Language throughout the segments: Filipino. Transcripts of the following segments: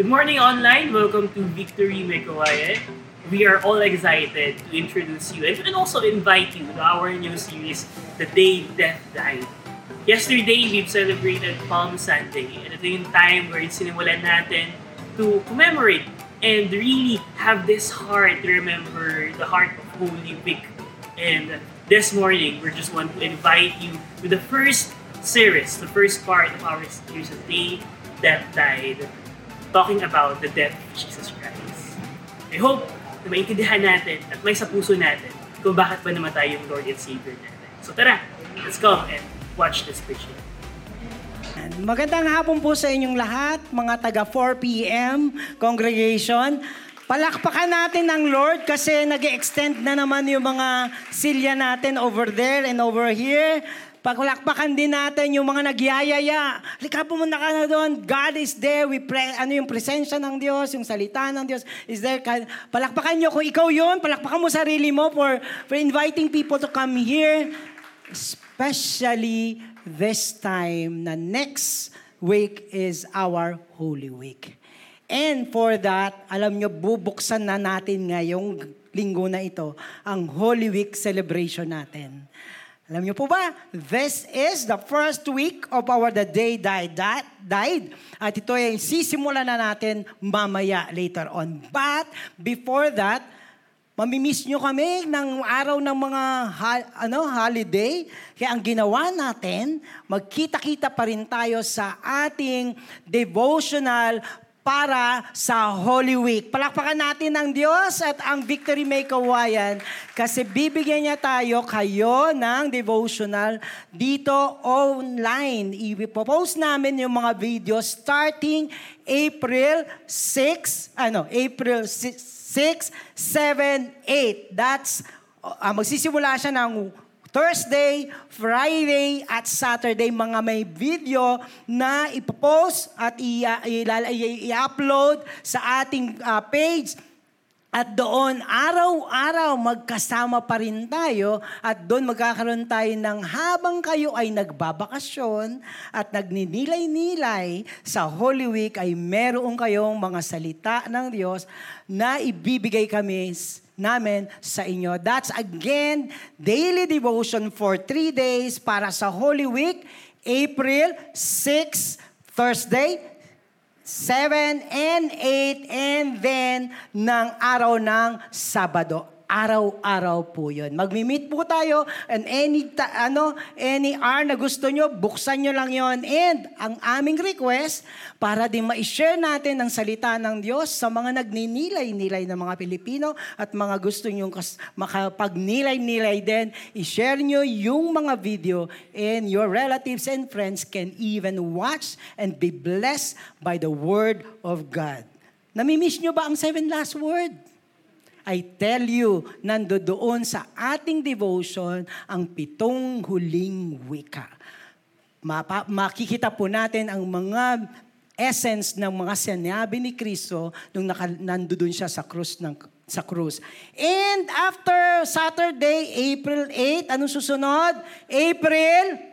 Good morning online. Welcome to Victory Mekawaye. We are all excited to introduce you and, also invite you to our new series, The Day Death Died. Yesterday, we've celebrated Palm Sunday and ito yung time where sinimulan natin to commemorate and really have this heart to remember the heart of Holy Week. And this morning, we just want to invite you to the first series, the first part of our series, The Day Death Died, talking about the death of Jesus Christ. I hope na maintindihan natin at may sa puso natin kung bakit ba namatay yung Lord and Savior natin. So tara, let's go and watch this preaching. Magandang hapon po sa inyong lahat, mga taga 4 p.m. congregation. Palakpakan natin ng Lord kasi nag extend na naman yung mga silya natin over there and over here. Pagpalakpakan din natin yung mga nagyayaya. Halika pumunta ka na doon. God is there. We pray, ano yung presensya ng Diyos, yung salita ng Diyos is there. Palakpakan nyo. Kung ikaw yun, palakpakan mo sarili mo for, for inviting people to come here. Especially this time na next week is our Holy Week. And for that, alam nyo, bubuksan na natin ngayong linggo na ito ang Holy Week celebration natin. Alam niyo po ba, this is the first week of our The Day Died. Died. At ito ay sisimulan na natin mamaya later on. But before that, mamimiss nyo kami ng araw ng mga ha- ano, holiday. Kaya ang ginawa natin, magkita-kita pa rin tayo sa ating devotional para sa Holy Week. Palakpakan natin ang Diyos at ang Victory May Kawayan kasi bibigyan niya tayo kayo ng devotional dito online. I-post namin yung mga video starting April 6, ano, April 6, 7, 8. That's, uh, magsisimula siya ng Thursday, Friday, at Saturday, mga may video na ipopost at i-upload sa ating uh, page. At doon, araw-araw, magkasama pa rin tayo at doon magkakaroon tayo ng habang kayo ay nagbabakasyon at nagninilay-nilay sa Holy Week ay meron kayong mga salita ng Diyos na ibibigay kami namin sa inyo. That's again, daily devotion for three days para sa Holy Week, April 6, Thursday, 7 and 8 and then ng araw ng Sabado. Araw-araw po yun. Magmi-meet po tayo and any, ta- ano, any hour na gusto nyo, buksan nyo lang yon And ang aming request, para din ma-share natin ang salita ng Diyos sa mga nagninilay-nilay ng mga Pilipino at mga gusto nyo makapagnilay-nilay din, i-share nyo yung mga video and your relatives and friends can even watch and be blessed by the Word of God. Namimiss nyo ba ang seven last word? I tell you, nandoon sa ating devotion ang pitong huling wika. Mapa, makikita po natin ang mga essence ng mga sinabi ni Kristo nung naka, nandoon siya sa krus ng sa krus. And after Saturday, April 8, anong susunod? April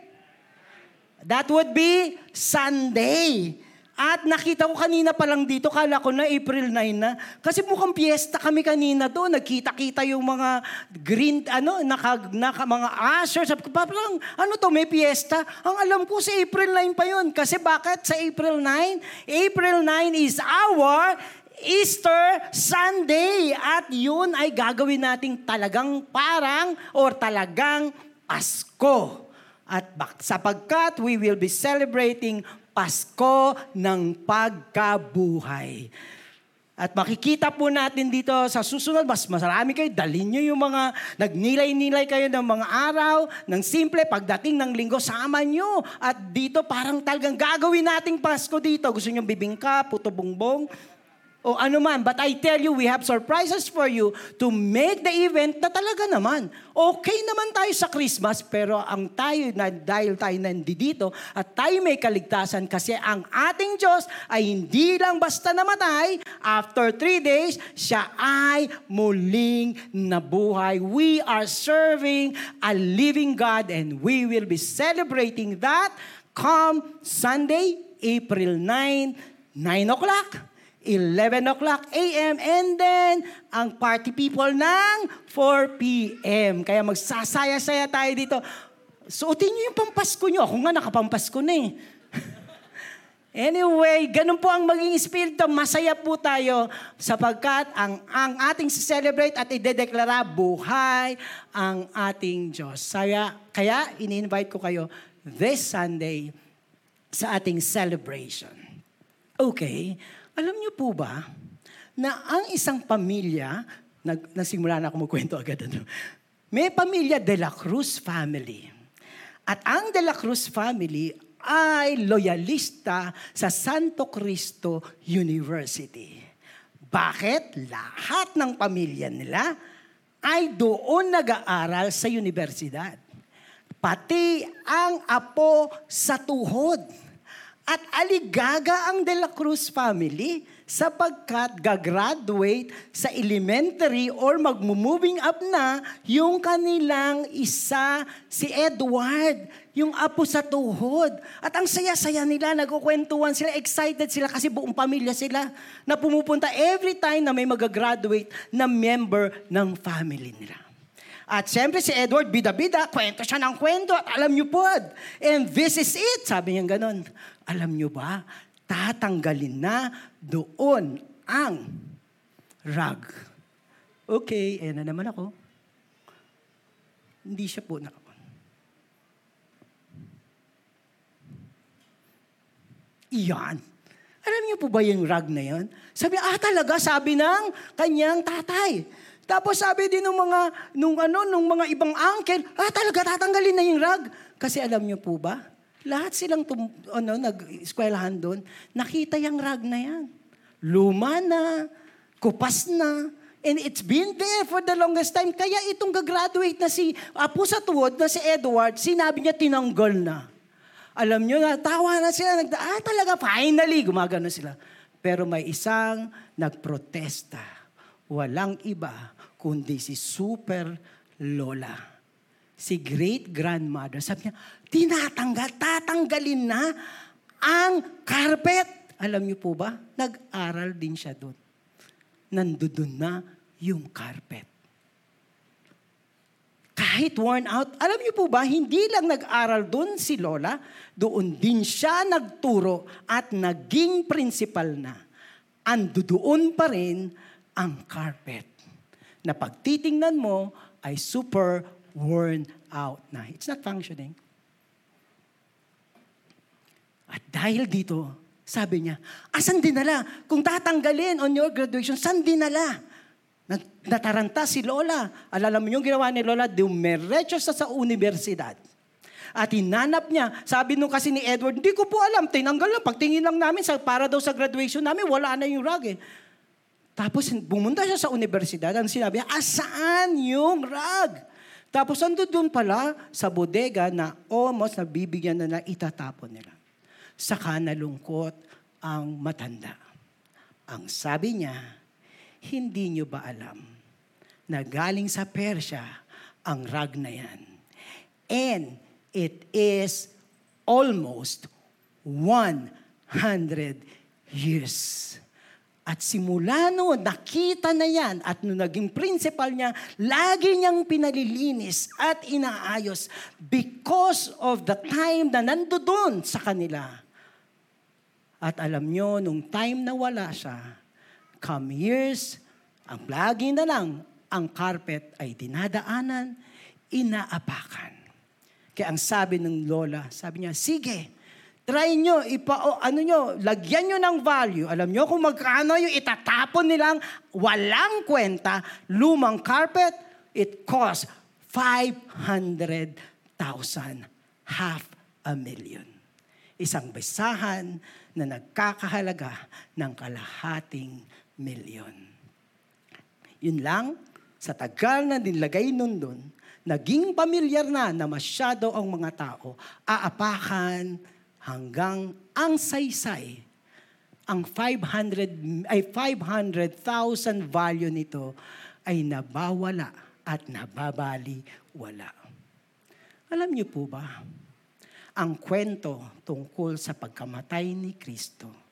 That would be Sunday. At nakita ko kanina pa lang dito, kala ko na April 9 na. Kasi mukhang piyesta kami kanina doon. Nagkita-kita yung mga green, ano, naka, naka, mga ushers. Parang, ano to, may piyesta? Ang alam ko, sa April 9 pa yun. Kasi bakit sa April 9? April 9 is our Easter Sunday. At yun ay gagawin nating talagang parang or talagang Pasko. At sapagkat we will be celebrating Pasko ng pagkabuhay. At makikita po natin dito sa susunod, mas marami kayo, dalhin nyo yung mga nagnilay-nilay kayo ng mga araw, ng simple, pagdating ng linggo, sama nyo. At dito parang talagang gagawin nating Pasko dito. Gusto nyo bibingka, puto bongbong, o ano man. But I tell you, we have surprises for you to make the event na talaga naman. Okay naman tayo sa Christmas, pero ang tayo, na, dahil tayo nandito at tayo may kaligtasan kasi ang ating Diyos ay hindi lang basta namatay, after three days, siya ay muling nabuhay. We are serving a living God and we will be celebrating that come Sunday, April 9, 9 o'clock 11 o'clock a.m. And then, ang party people ng 4 p.m. Kaya magsasaya-saya tayo dito. Suotin niyo yung pampasko niyo. Ako nga nakapampasko na eh. Anyway, ganun po ang maging espiritu. Masaya po tayo sapagkat ang, ang ating celebrate at idedeklara buhay ang ating Diyos. Kaya, kaya ini-invite ko kayo this Sunday sa ating celebration. Okay, alam niyo po ba na ang isang pamilya, nag, nasimula na ako magkwento agad, ano? may pamilya De La Cruz family. At ang De La Cruz family ay loyalista sa Santo Cristo University. Bakit? Lahat ng pamilya nila ay doon nag-aaral sa universidad. Pati ang apo sa tuhod. At aligaga ang De La Cruz family sapagkat gagraduate sa elementary or magmo-moving up na yung kanilang isa, si Edward, yung apo sa tuhod. At ang saya-saya nila, nagkukwentuhan sila, excited sila kasi buong pamilya sila na pumupunta every time na may magagraduate na member ng family nila. At siyempre si Edward, bida-bida, kwento siya ng kwento at alam niyo po, and this is it, sabi niya ganun. Alam niyo ba, tatanggalin na doon ang rug. Okay, eh na naman ako. Hindi siya po naka Iyan. Alam niyo po ba yung rug na yon? Sabi, ah talaga, sabi ng kanyang tatay. Tapos sabi din ng mga, nung ano, nung mga ibang uncle, ah talaga, tatanggalin na yung rug. Kasi alam niyo po ba, lahat silang tum, ano, nag-eskwelahan doon, nakita yung rug na yan. Luma na, kupas na, and it's been there for the longest time. Kaya itong gagraduate na si Apo sa tuwod, na si Edward, sinabi niya tinanggal na. Alam nyo, natawa na sila. Nagda, ah, talaga, finally, gumagano sila. Pero may isang nagprotesta. Walang iba, kundi si Super Lola. Si great grandmother. Sabi niya, tinatanggal, tatanggalin na ang carpet. Alam niyo po ba? Nag-aral din siya doon. Nandudun na yung carpet kahit worn out. Alam niyo po ba, hindi lang nag-aral doon si Lola, doon din siya nagturo at naging principal na. Ando pa rin ang carpet na pagtitingnan mo ay super worn out na. It's not functioning. At dahil dito, sabi niya, asan dinala? Kung tatanggalin on your graduation, saan dinala? Nataranta si Lola. Alam mo yung ginawa ni Lola? Dumiretso sa sa universidad. At hinanap niya. Sabi nung kasi ni Edward, hindi ko po alam. Tinanggal lang. Pagtingin lang namin, sa, para daw sa graduation namin, wala na yung rug eh. Tapos bumunta siya sa universidad. Ang sinabi niya, asaan yung rug? Tapos ando doon pala sa bodega na almost nabibigyan na na itatapon nila. Saka nalungkot ang matanda. Ang sabi niya, hindi nyo ba alam na galing sa Persya ang rag na yan? And it is almost 100 years. At simula noon, nakita na yan. At nung naging principal niya, lagi niyang pinalilinis at inaayos because of the time na nandoon sa kanila. At alam nyo, nung time na wala siya, come years, ang lagi na lang, ang carpet ay dinadaanan, inaapakan. Kaya ang sabi ng lola, sabi niya, sige, try nyo, ipa, o, ano nyo, lagyan nyo ng value. Alam nyo kung magkano yung itatapon nilang walang kwenta, lumang carpet, it costs 500,000, half a million. Isang basahan na nagkakahalaga ng kalahating milyon. Yun lang, sa tagal na nilagay nun doon, naging pamilyar na na masyado ang mga tao, aapakan hanggang ang saysay, ang 500, ay 500,000 value nito ay nabawala at nababali wala. Alam niyo po ba, ang kwento tungkol sa pagkamatay ni Kristo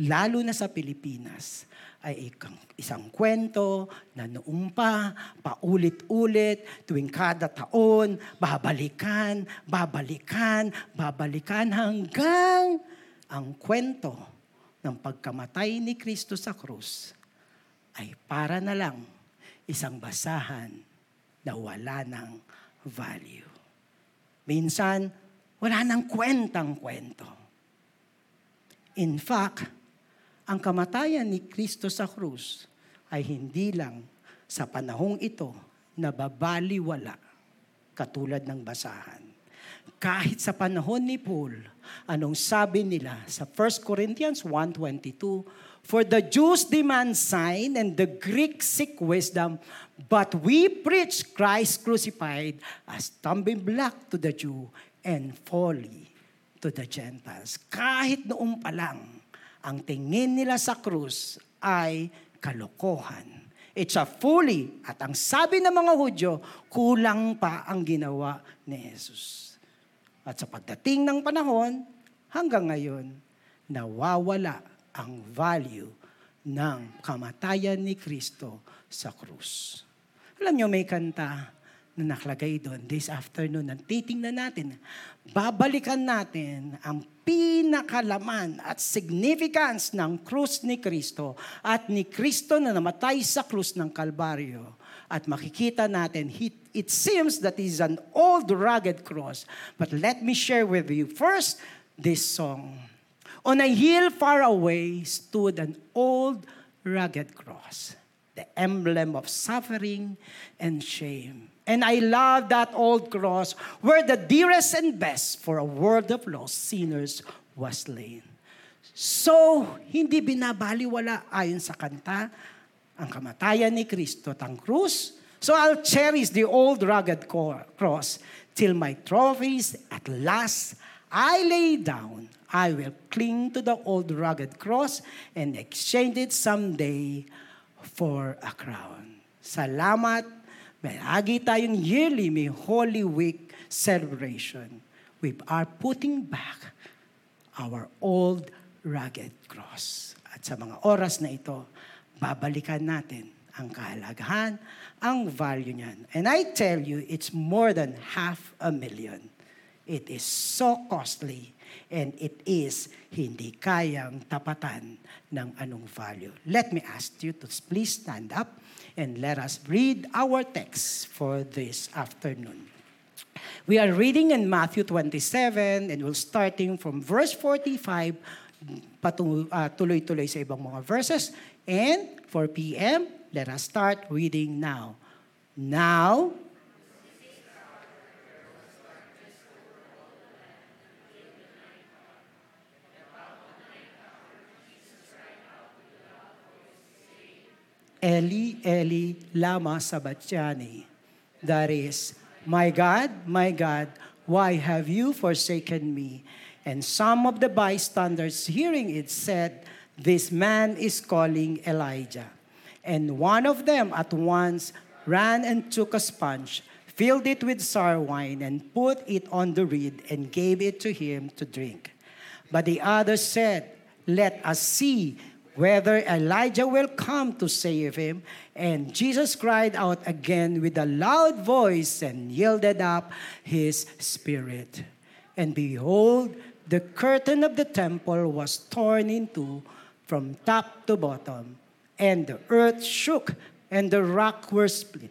lalo na sa Pilipinas, ay isang kwento na noong pa, paulit-ulit, tuwing kada taon, babalikan, babalikan, babalikan hanggang ang kwento ng pagkamatay ni Kristo sa krus ay para na lang isang basahan na wala ng value. Minsan, wala nang kwentang kwento. In fact, ang kamatayan ni Kristo sa krus ay hindi lang sa panahong ito nababaliwala katulad ng basahan. Kahit sa panahon ni Paul, anong sabi nila sa 1 Corinthians 1.22, For the Jews demand sign and the Greeks seek wisdom, but we preach Christ crucified as stumbling block to the Jew and folly to the Gentiles. Kahit noong pa lang, ang tingin nila sa krus ay kalokohan. It's a folly. At ang sabi ng mga Hudyo, kulang pa ang ginawa ni Jesus. At sa pagdating ng panahon, hanggang ngayon, nawawala ang value ng kamatayan ni Kristo sa krus. Alam niyo, may kanta na nakalagay doon this afternoon na titingnan natin. Babalikan natin ang pinakalaman at significance ng krus ni Kristo at ni Kristo na namatay sa krus ng Kalbaryo. At makikita natin, it seems that is an old rugged cross. But let me share with you first this song. On a hill far away stood an old rugged cross, the emblem of suffering and shame. And I love that old cross where the dearest and best for a world of lost sinners was laid. So, hindi binabaliwala ayon sa kanta ang kamatayan ni Kristo at ang krus. So I'll cherish the old rugged cross till my trophies at last I lay down. I will cling to the old rugged cross and exchange it someday for a crown. Salamat may agi tayong yearly may Holy Week celebration. We are putting back our old rugged cross. At sa mga oras na ito, babalikan natin ang kahalagahan, ang value niyan. And I tell you, it's more than half a million. It is so costly and it is hindi kayang tapatan ng anong value. Let me ask you to please stand up and let us read our text for this afternoon. We are reading in Matthew 27 and we're starting from verse 45 uh, tuloy-tuloy sa ibang mga verses. And 4 p.m., let us start reading now. Now, Eli, Eli, lama sabachthani. That is, My God, my God, why have you forsaken me? And some of the bystanders hearing it said, This man is calling Elijah. And one of them at once ran and took a sponge, filled it with sour wine, and put it on the reed and gave it to him to drink. But the other said, Let us see whether Elijah will come to save him. And Jesus cried out again with a loud voice and yielded up his spirit. And behold, the curtain of the temple was torn in two from top to bottom, and the earth shook, and the rock were split.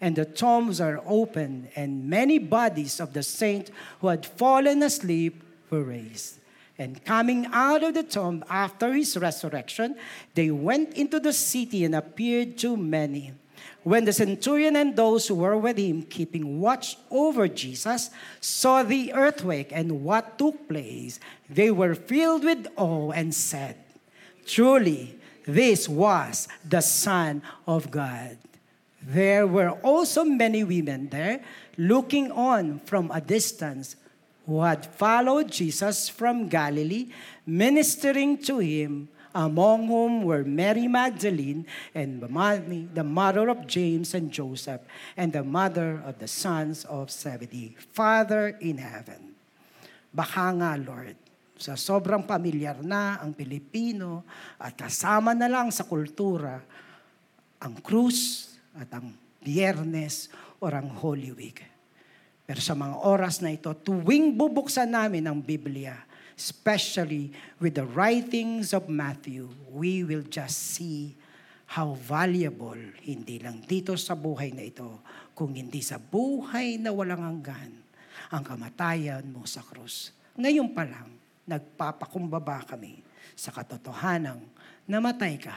And the tombs are opened, and many bodies of the saints who had fallen asleep were raised. And coming out of the tomb after his resurrection, they went into the city and appeared to many. When the centurion and those who were with him, keeping watch over Jesus, saw the earthquake and what took place, they were filled with awe and said, Truly, this was the Son of God. There were also many women there, looking on from a distance who had followed Jesus from Galilee, ministering to him, among whom were Mary Magdalene and the mother of James and Joseph, and the mother of the sons of Zebedee, Father in heaven. Baka nga, Lord, sa sobrang pamilyar na ang Pilipino at kasama na lang sa kultura ang krus at ang biyernes o ang Holy Week. Pero sa mga oras na ito, tuwing bubuksan namin ang Biblia, especially with the writings of Matthew, we will just see how valuable, hindi lang dito sa buhay na ito, kung hindi sa buhay na walang hanggan, ang kamatayan mo sa krus. Ngayon pa lang, nagpapakumbaba kami sa katotohanang namatay ka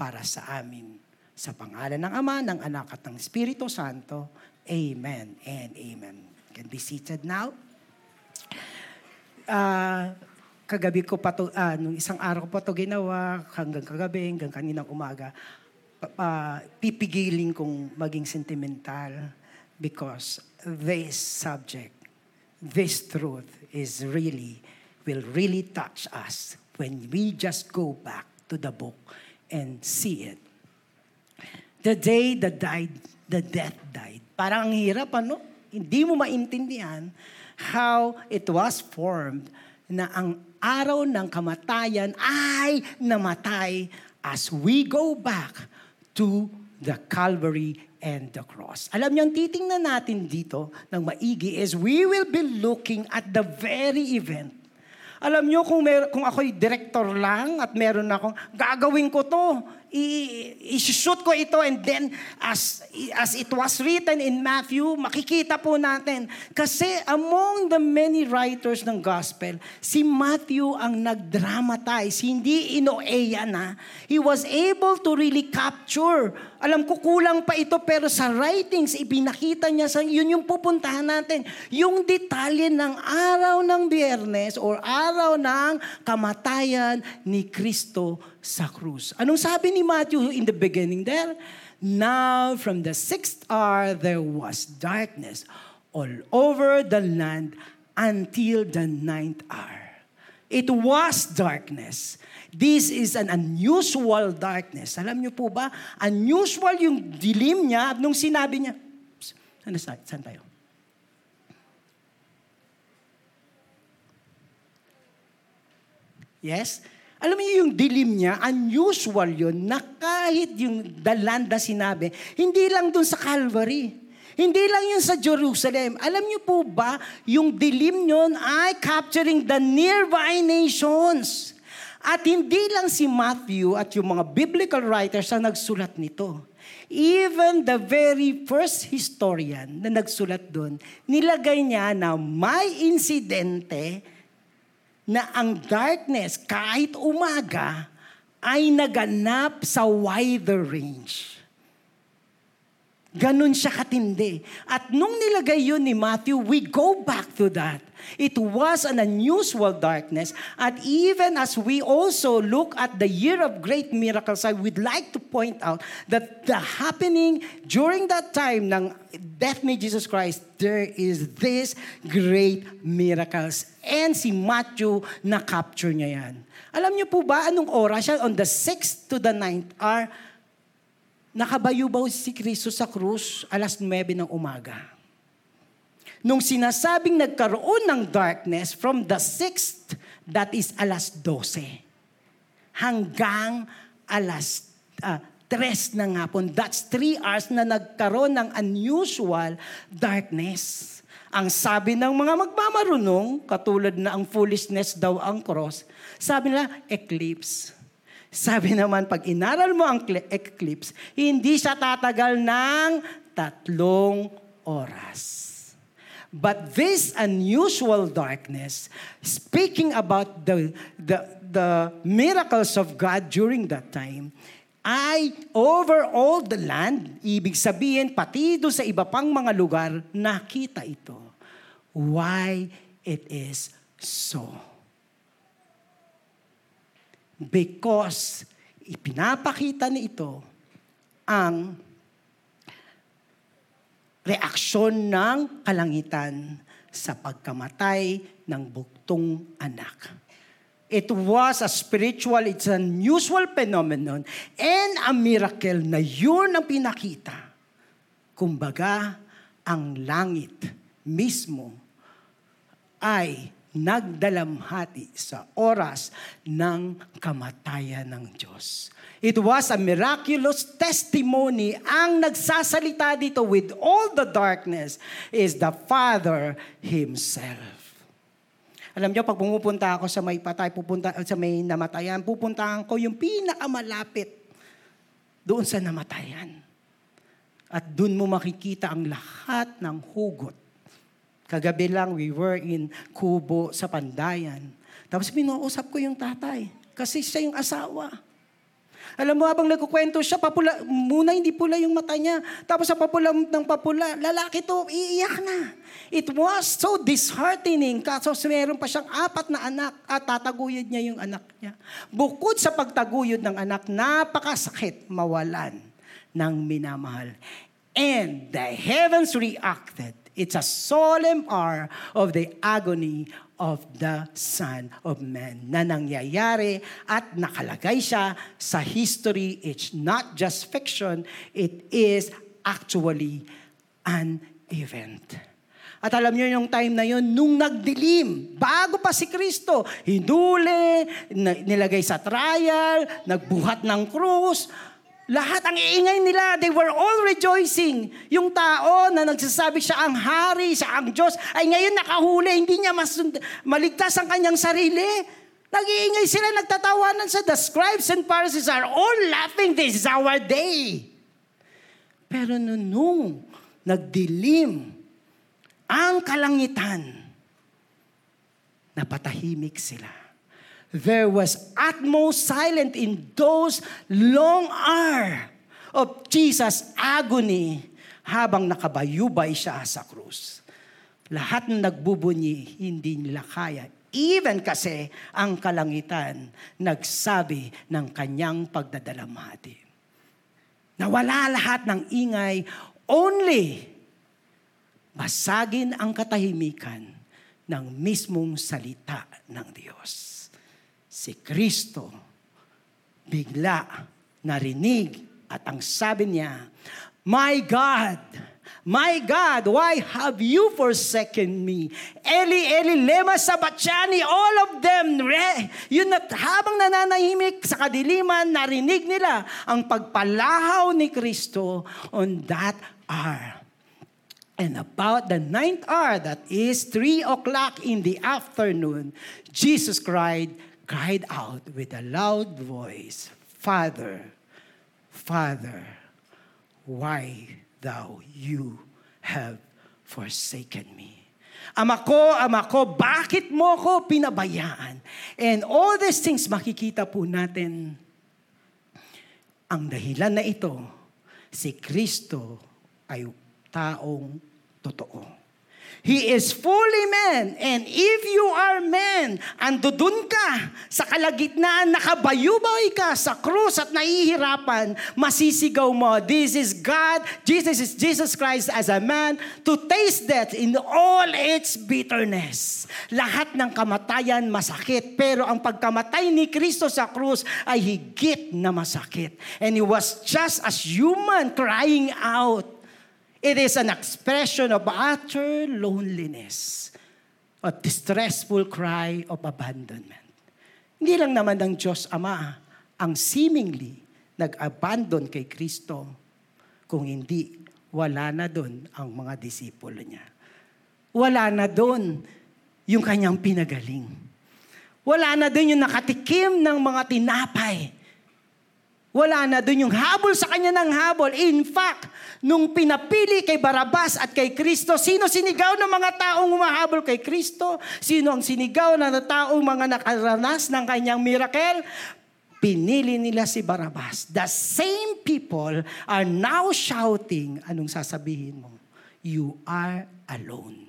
para sa amin. Sa pangalan ng Ama, ng Anak at ng Espiritu Santo, Amen and Amen. Can be seated now uh, kagabi ko pa to, uh, nung isang araw ko pa to ginawa, hanggang kagabi, hanggang kaninang umaga, uh, pipigilin kong maging sentimental because this subject, this truth is really, will really touch us when we just go back to the book and see it. The day that died, the death died. Parang ang hirap, ano? Hindi mo maintindihan how it was formed na ang araw ng kamatayan ay namatay as we go back to the Calvary and the cross. Alam niyo, ang titingnan natin dito ng maigi is we will be looking at the very event alam niyo kung, mer- kung ako'y director lang at meron akong, gagawin ko to i-shoot ko ito and then as, as it was written in Matthew, makikita po natin. Kasi among the many writers ng gospel, si Matthew ang nag-dramatize, hindi inoeya na. He was able to really capture. Alam ko kulang pa ito pero sa writings, ipinakita niya sa yun yung pupuntahan natin. Yung detalye ng araw ng biyernes or araw ng kamatayan ni Kristo sa krus. Anong sabi ni Matthew in the beginning there? Now from the sixth hour there was darkness all over the land until the ninth hour. It was darkness. This is an unusual darkness. Alam niyo po ba, unusual yung dilim niya nung sinabi niya, ano sa, saan tayo? Yes? Alam mo yung dilim niya, unusual yun, na kahit yung dalanda sinabi, hindi lang dun sa Calvary. Hindi lang yun sa Jerusalem. Alam niyo po ba, yung dilim yun ay capturing the nearby nations. At hindi lang si Matthew at yung mga biblical writers ang nagsulat nito. Even the very first historian na nagsulat doon, nilagay niya na may insidente na ang darkness kahit umaga ay naganap sa wider range. Ganon siya katindi. At nung nilagay yun ni Matthew, we go back to that. It was an unusual darkness. At even as we also look at the year of great miracles, I would like to point out that the happening during that time ng death ni Jesus Christ, there is this great miracles. And si Matthew, na-capture niya yan. Alam niyo po ba anong oras siya? On the 6th to the 9th hour, nakabayubaw si Kristo sa krus alas 9 ng umaga. Nung sinasabing nagkaroon ng darkness from the 6th, that is alas 12, hanggang alas uh, 3 ng hapon. That's 3 hours na nagkaroon ng unusual darkness. Ang sabi ng mga magmamarunong, katulad na ang foolishness daw ang cross, sabi nila, eclipse. Sabi naman, pag inaral mo ang eclipse, hindi siya tatagal ng tatlong oras. But this unusual darkness, speaking about the, the, the miracles of God during that time, ay over all the land. Ibig sabihin, pati doon sa iba pang mga lugar, nakita ito. Why it is so because ipinapakita ni ito ang reaksyon ng kalangitan sa pagkamatay ng buktong anak. It was a spiritual, it's an unusual phenomenon and a miracle na yun ang pinakita. Kumbaga, ang langit mismo ay nagdalamhati sa oras ng kamatayan ng Diyos. It was a miraculous testimony. Ang nagsasalita dito with all the darkness is the Father Himself. Alam niyo, pag pumupunta ako sa may patay, pupunta sa may namatayan, pupuntahan ko yung pinakamalapit doon sa namatayan. At doon mo makikita ang lahat ng hugot. Kagabi lang, we were in Kubo sa Pandayan. Tapos pinuusap ko yung tatay. Kasi siya yung asawa. Alam mo, habang nagkukwento siya, papula, muna hindi pula yung mata niya. Tapos sa papula ng papula, lalaki to, iiyak na. It was so disheartening. Kaso meron pa siyang apat na anak at tataguyod niya yung anak niya. Bukod sa pagtaguyod ng anak, napakasakit mawalan ng minamahal. And the heavens reacted. It's a solemn hour of the agony of the Son of Man na nangyayari at nakalagay siya sa history. It's not just fiction, it is actually an event. At alam niyo yung time na yun, nung nagdilim, bago pa si Kristo, hinuli, nilagay sa trial, nagbuhat ng krus, lahat ang iingay nila, they were all rejoicing. Yung tao na nagsasabi siya ang hari, siya ang Diyos, ay ngayon nakahuli, hindi niya masund- maligtas ang kanyang sarili. Nag-iingay sila, nagtatawanan sa the scribes and Pharisees are all laughing, this is our day. Pero nung, nung nagdilim ang kalangitan, napatahimik sila there was utmost silence in those long hour of Jesus' agony habang nakabayubay siya sa krus. Lahat ng nagbubunyi, hindi nila kaya. Even kasi ang kalangitan nagsabi ng kanyang pagdadalamhati. Nawala lahat ng ingay, only basagin ang katahimikan ng mismong salita ng Diyos si Kristo bigla narinig at ang sabi niya, My God, My God, why have you forsaken me? Eli, Eli, lema sabatyani, all of them, re, yun na, habang nananahimik sa kadiliman, narinig nila ang pagpalahaw ni Kristo on that hour. And about the ninth hour, that is three o'clock in the afternoon, Jesus cried, cried out with a loud voice, Father, Father, why thou you have forsaken me? Ama ko, ama ko, bakit mo ko pinabayaan? And all these things makikita po natin ang dahilan na ito, si Kristo ay taong totoo. He is fully man. And if you are man, andudun ka sa kalagitnaan, nakabayubay ka sa krus at nahihirapan, masisigaw mo, this is God, Jesus is Jesus Christ as a man to taste death in all its bitterness. Lahat ng kamatayan masakit, pero ang pagkamatay ni Kristo sa krus ay higit na masakit. And he was just as human crying out It is an expression of utter loneliness, a distressful cry of abandonment. Hindi lang naman ng Diyos Ama ang seemingly nag-abandon kay Kristo, kung hindi, wala na doon ang mga disipulo niya. Wala na doon yung kanyang pinagaling. Wala na doon yung nakatikim ng mga tinapay wala na doon yung habol sa kanya ng habol. In fact, nung pinapili kay Barabas at kay Kristo, sino sinigaw ng mga taong umahabol kay Kristo? Sino ang sinigaw ng taong mga nakaranas ng kanyang miracle? Pinili nila si Barabas. The same people are now shouting, anong sasabihin mo? You are alone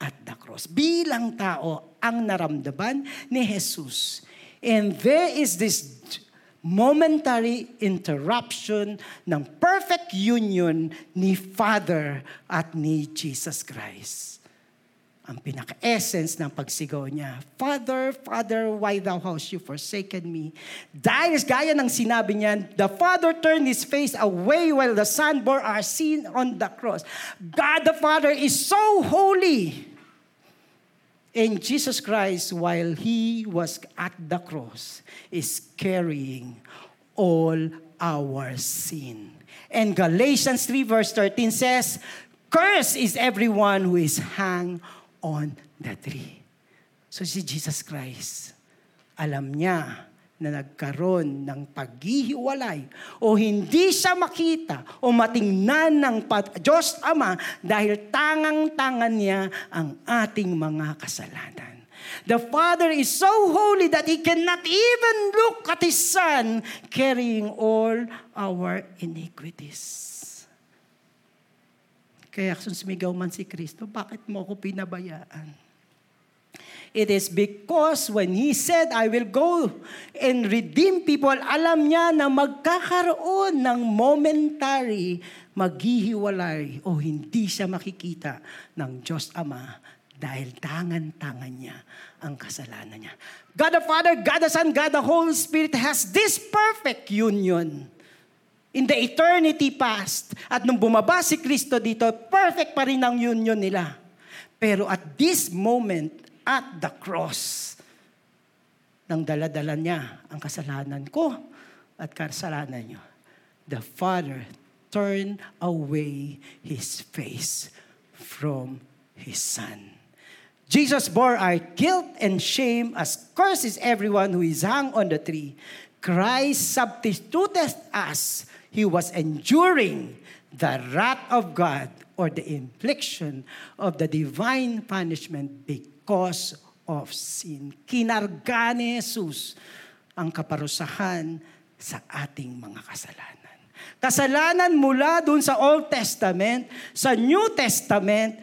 at the cross. Bilang tao ang naramdaman ni Jesus. And there is this momentary interruption ng perfect union ni Father at ni Jesus Christ. Ang pinaka-essence ng pagsigaw niya, Father, Father, why thou hast you forsaken me? Dahil gaya ng sinabi niya, the Father turned His face away while the Son bore our sin on the cross. God the Father is so holy And Jesus Christ, while he was at the cross, is carrying all our sin. And Galatians 3 verse 13 says, Curse is everyone who is hung on the tree. So si Jesus Christ, alam niya na nagkaroon ng paghihiwalay o hindi siya makita o matingnan ng Diyos Ama dahil tangang-tangan niya ang ating mga kasalanan. The Father is so holy that He cannot even look at His Son carrying all our iniquities. Kaya kung sumigaw man si Kristo, bakit mo ako pinabayaan? It is because when He said, I will go and redeem people, alam niya na magkakaroon ng momentary maghihiwalay o hindi siya makikita ng Diyos Ama dahil tangan-tangan niya ang kasalanan niya. God the Father, God the Son, God the Holy Spirit has this perfect union in the eternity past. At nung bumaba si Kristo dito, perfect pa rin ang union nila. Pero at this moment, at the cross, nang daladala niya ang kasalanan ko at kasalanan niyo, the Father turned away His face from His Son. Jesus bore our guilt and shame as curses everyone who is hung on the tree. Christ substituted us he was enduring the wrath of God or the infliction of the divine punishment because of sin. Kinarga ni Jesus ang kaparusahan sa ating mga kasalanan. Kasalanan mula dun sa Old Testament, sa New Testament,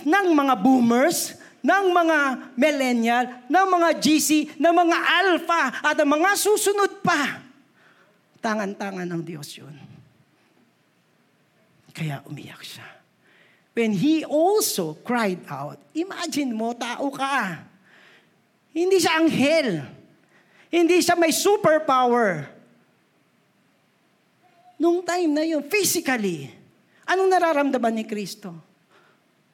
ng mga boomers, ng mga millennial, ng mga GC, ng mga alpha, at ng mga susunod pa Tangan-tangan ng Diyos yun. Kaya umiyak siya. When he also cried out, imagine mo, tao ka. Hindi siya anghel. Hindi siya may superpower. Nung time na yun, physically, anong nararamdaman ni Kristo?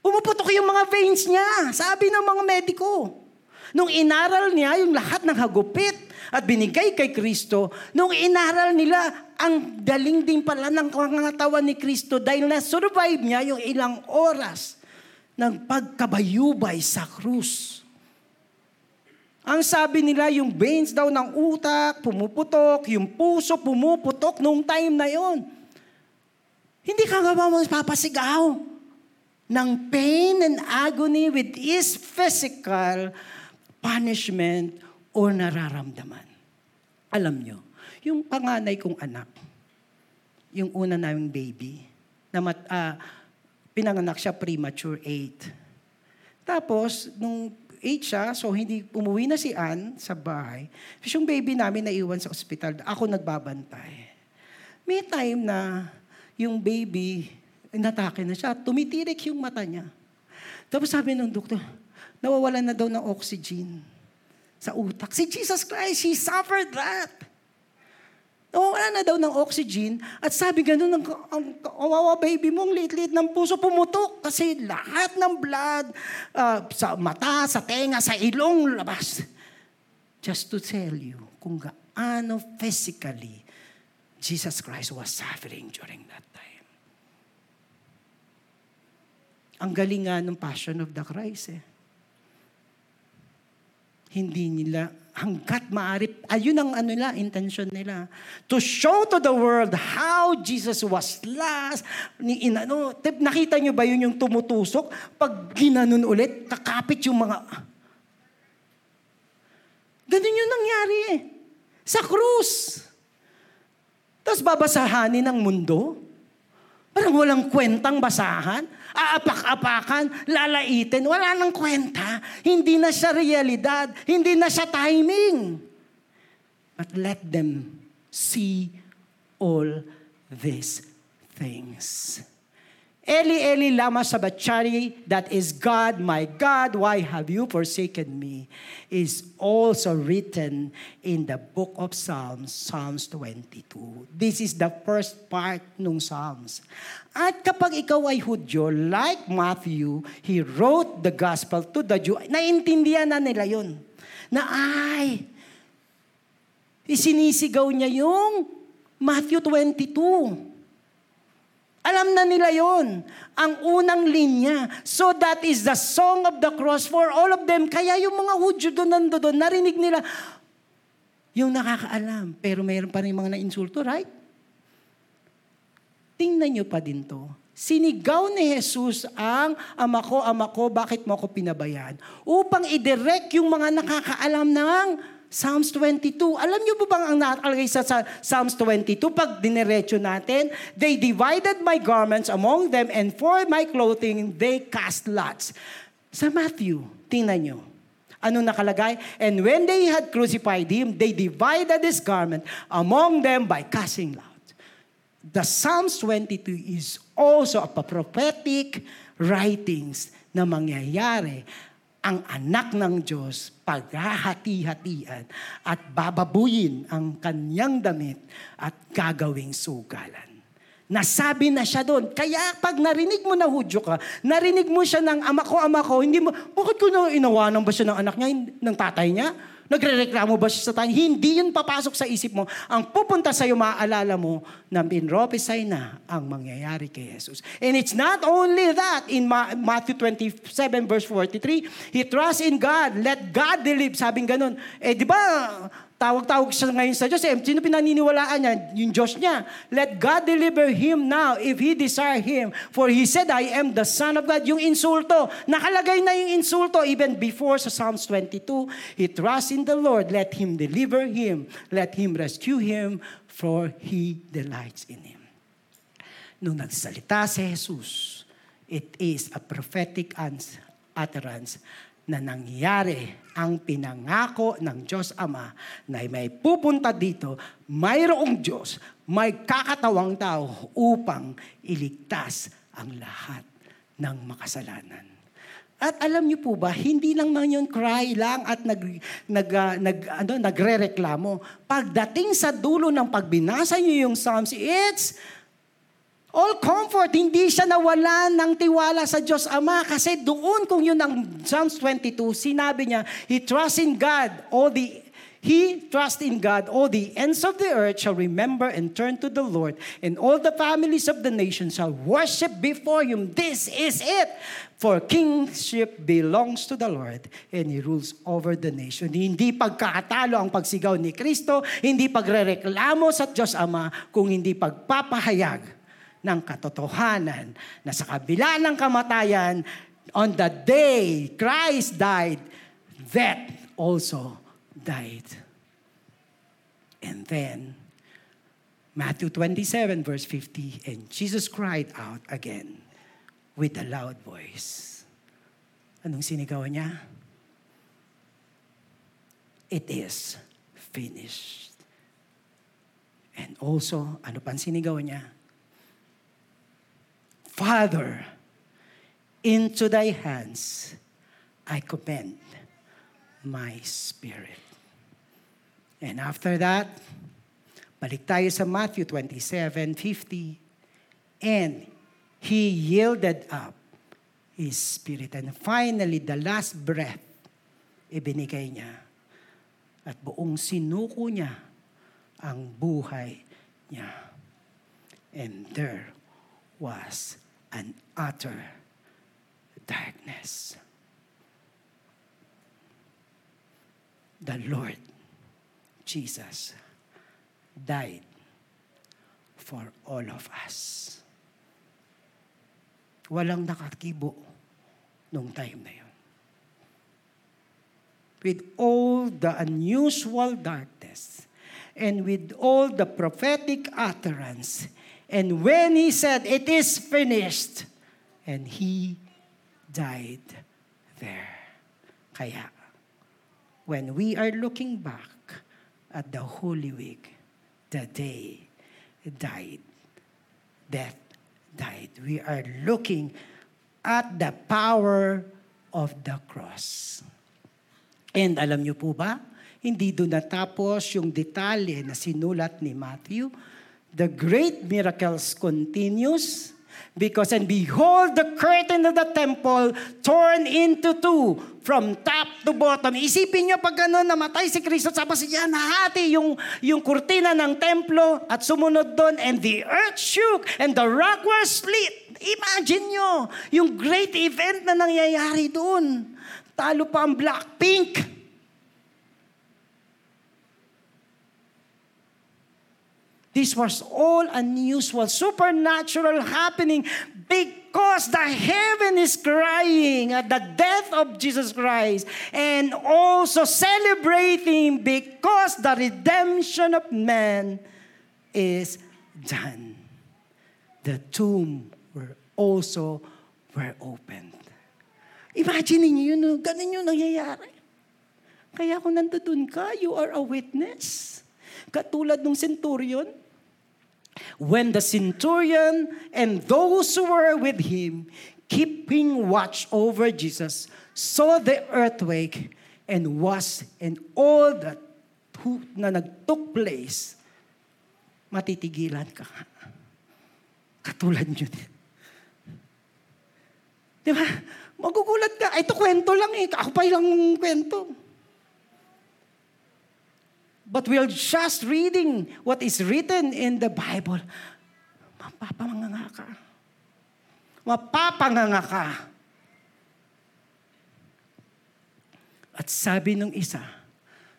Pumuputok yung mga veins niya, sabi ng mga mediko. Nung inaral niya yung lahat ng hagupit, at binigay kay Kristo, nung inaral nila, ang daling din pala ng pangangatawan ni Kristo dahil na-survive niya yung ilang oras ng pagkabayubay sa krus. Ang sabi nila, yung veins daw ng utak, pumuputok, yung puso pumuputok nung time na yon. Hindi ka nga ba papasigaw ng pain and agony with his physical punishment o nararamdaman. Alam nyo, yung panganay kong anak, yung una naming baby, na mat, uh, pinanganak siya premature 8. Tapos, nung 8 siya, so hindi umuwi na si Ann sa bahay. Tapos yung baby namin naiwan sa ospital, ako nagbabantay. May time na yung baby, inatake na siya, tumitirik yung mata niya. Tapos sabi ng doktor, nawawalan na daw ng oxygen sa utak. Si Jesus Christ, He suffered that. Nawawala na daw ng oxygen at sabi ganun, ang, ang kawawa baby mo, ang liit-liit ng puso, pumutok kasi lahat ng blood uh, sa mata, sa tenga, sa ilong labas. Just to tell you kung gaano physically Jesus Christ was suffering during that time. Ang galing nga ng Passion of the Christ eh hindi nila hanggat maaari, ayun ang ano nila, intention nila. To show to the world how Jesus was last. Ni, in, ano, nakita nyo ba yun yung tumutusok? Pag ginanon ulit, kakapit yung mga... Ganun yung nangyari eh. Sa krus. Tapos babasahanin ng mundo. Parang walang kwentang basahan aapak-apakan, lalaitin. Wala nang kwenta. Hindi na siya realidad. Hindi na siya timing. But let them see all these things. Eli, Eli, lama sabachari, that is God, my God, why have you forsaken me, is also written in the book of Psalms, Psalms 22. This is the first part ng Psalms. At kapag ikaw ay Hudyo, like Matthew, he wrote the gospel to the Jew, naintindihan na nila yun. Na ay, isinisigaw niya yung Matthew 22. Alam na nila yon ang unang linya. So that is the song of the cross for all of them. Kaya yung mga Hudyo doon nando doon, narinig nila, yung nakakaalam. Pero mayroon pa rin mga na-insulto, right? Tingnan nyo pa din to. Sinigaw ni Jesus ang, Ama ko, Ama ko, bakit mo ako pinabayaan? Upang i-direct yung mga nakakaalam ng Psalms 22. Alam niyo po bang ang nakalagay sa, sa Psalms 22? Pag dinerecho natin, They divided my garments among them and for my clothing they cast lots. Sa Matthew, tingnan niyo. Ano nakalagay? And when they had crucified him, they divided his garment among them by casting lots. The Psalms 22 is also a prophetic writings na mangyayari ang anak ng Diyos paghahati-hatian at bababuyin ang kanyang damit at gagawing sugalan. Nasabi na siya doon. Kaya pag narinig mo na hudyo ka, narinig mo siya ng ama ko, ama ko, hindi mo, bakit ko na inawanan ba siya ng anak niya, ng tatay niya? Nagre-reklamo ba siya sa tayo? Hindi yun papasok sa isip mo. Ang pupunta sa'yo, maaalala mo na pinropisay na ang mangyayari kay Jesus. And it's not only that. In Matthew 27 verse 43, He trusts in God. Let God deliver. Sabing ganun. Eh, di ba, Tawag-tawag siya ngayon sa Diyos. Eh, sino pinaniniwalaan niya? Yung Diyos niya. Let God deliver him now if he desire him. For he said, I am the Son of God. Yung insulto. Nakalagay na yung insulto even before sa Psalms 22. He trusts in the Lord. Let him deliver him. Let him rescue him for he delights in him. Nung nagsalita si Jesus, it is a prophetic utterance na nangyari ang pinangako ng Diyos Ama na may pupunta dito, mayroong Diyos, may kakatawang tao upang iligtas ang lahat ng makasalanan. At alam niyo po ba, hindi lang man yun cry lang at nag, nag, uh, nag, ano, nagre-reklamo. Pagdating sa dulo ng pagbinasa niyo yung Psalms, it's All comfort, hindi siya nawala ng tiwala sa Diyos Ama kasi doon kung yun ang Psalms 22, sinabi niya, He trusts in God, all the He trusts in God, all the ends of the earth shall remember and turn to the Lord, and all the families of the nations shall worship before Him. This is it. For kingship belongs to the Lord, and He rules over the nation. Hindi pagkakatalo ang pagsigaw ni Kristo, hindi pagrereklamo sa Diyos Ama, kung hindi pagpapahayag ng katotohanan na sa kabila ng kamatayan, on the day Christ died, death also died. And then, Matthew 27 verse 50, and Jesus cried out again with a loud voice. Anong sinigaw niya? It is finished. And also, ano pang sinigaw niya? Father, into thy hands I commend my spirit. And after that, balik tayo sa Matthew 27, 50. And he yielded up his spirit. And finally, the last breath, ibinigay niya. At buong sinuko niya ang buhay niya. And there was an utter darkness. The Lord Jesus died for all of us. Walang nakakibo nung time na yun. With all the unusual darkness and with all the prophetic utterance And when he said, It is finished, and he died there. Kaya, when we are looking back at the Holy Week, the day died, death died. We are looking at the power of the cross. And alam niyo po ba, hindi doon natapos yung detalye na sinulat ni Matthew. The great miracles continues because and behold the curtain of the temple torn into two from top to bottom. Isipin niyo pag gano'n namatay si Kristo tapos yan nahati yung, yung kurtina ng templo at sumunod doon and the earth shook and the rock was split. Imagine nyo yung great event na nangyayari doon. Talo pa ang Blackpink. This was all unusual, supernatural happening because the heaven is crying at the death of Jesus Christ and also celebrating because the redemption of man is done. The tomb were also were opened. Imagine niyo yun, ganun yung nangyayari. Kaya kung nandoon ka, you are a witness. Katulad ng centurion, When the centurion and those who were with him, keeping watch over Jesus, saw the earthquake and was and all that na nag-took place, matitigilan ka. Katulad din. Di ba? Magugulat ka. Ito kwento lang eh. Ako pa lang kwento. But we're just reading what is written in the Bible. Mapapanganga ka. Mapapanganga ka. At sabi ng isa,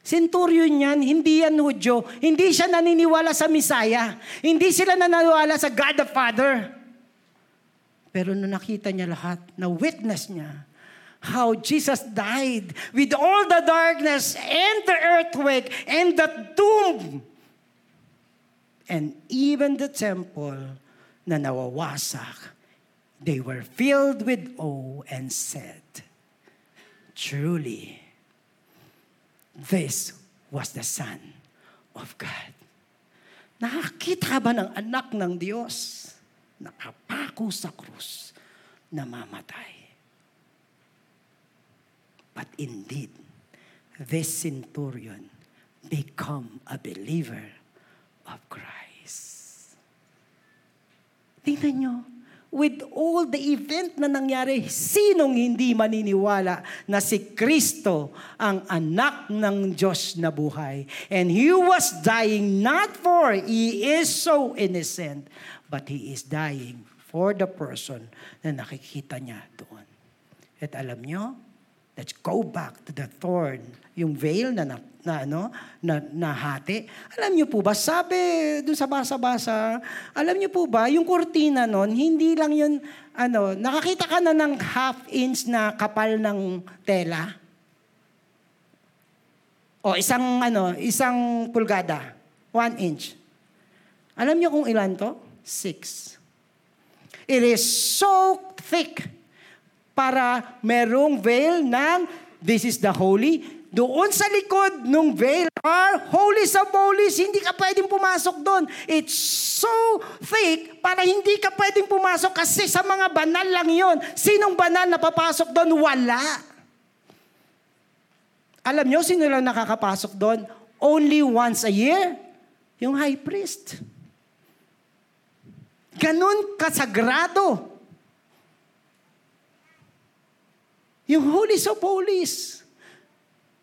Centurion yan, hindi yan Hudyo. Hindi siya naniniwala sa Misaya. Hindi sila naniniwala sa God the Father. Pero nung nakita niya lahat, na witness niya, how Jesus died with all the darkness and the earthquake and the tomb and even the temple na nawawasak. They were filled with awe and said, Truly, this was the Son of God. Nakakita ba ng anak ng Diyos? Nakapako sa krus, namamatay. But indeed, this centurion become a believer of Christ. Tingnan nyo, with all the event na nangyari, sinong hindi maniniwala na si Kristo ang anak ng Diyos na buhay? And He was dying not for He is so innocent, but He is dying for the person na nakikita niya doon. At alam nyo, Let's go back to the thorn, yung veil na, na, na ano, na nahati. Alam niyo po ba, sabi doon sa basa-basa, alam niyo po ba, yung kurtina noon, hindi lang yun, ano, nakakita ka na ng half inch na kapal ng tela? O isang, ano, isang pulgada, one inch. Alam niyo kung ilan to? Six. It is so thick para merong veil ng this is the holy. Doon sa likod ng veil are holy of holies. Hindi ka pwedeng pumasok doon. It's so thick para hindi ka pwedeng pumasok kasi sa mga banal lang yon. Sinong banal na papasok doon? Wala. Alam nyo, sino lang nakakapasok doon? Only once a year? Yung high priest. Ganon kasagrado Yung Holies of Holies.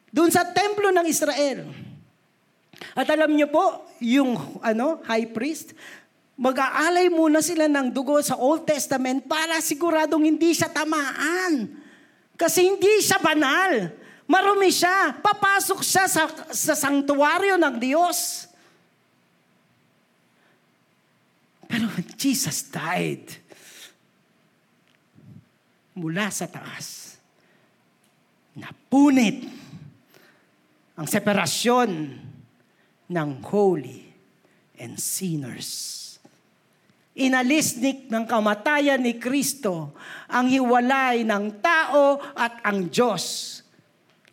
Doon sa templo ng Israel. At alam niyo po, yung ano, high priest, mag-aalay muna sila ng dugo sa Old Testament para siguradong hindi siya tamaan. Kasi hindi siya banal. Marumi siya. Papasok siya sa, sa sanktuaryo ng Diyos. Pero Jesus died, mula sa taas, napunit ang separasyon ng holy and sinners. Inalis ni ng kamatayan ni Kristo ang hiwalay ng tao at ang Diyos.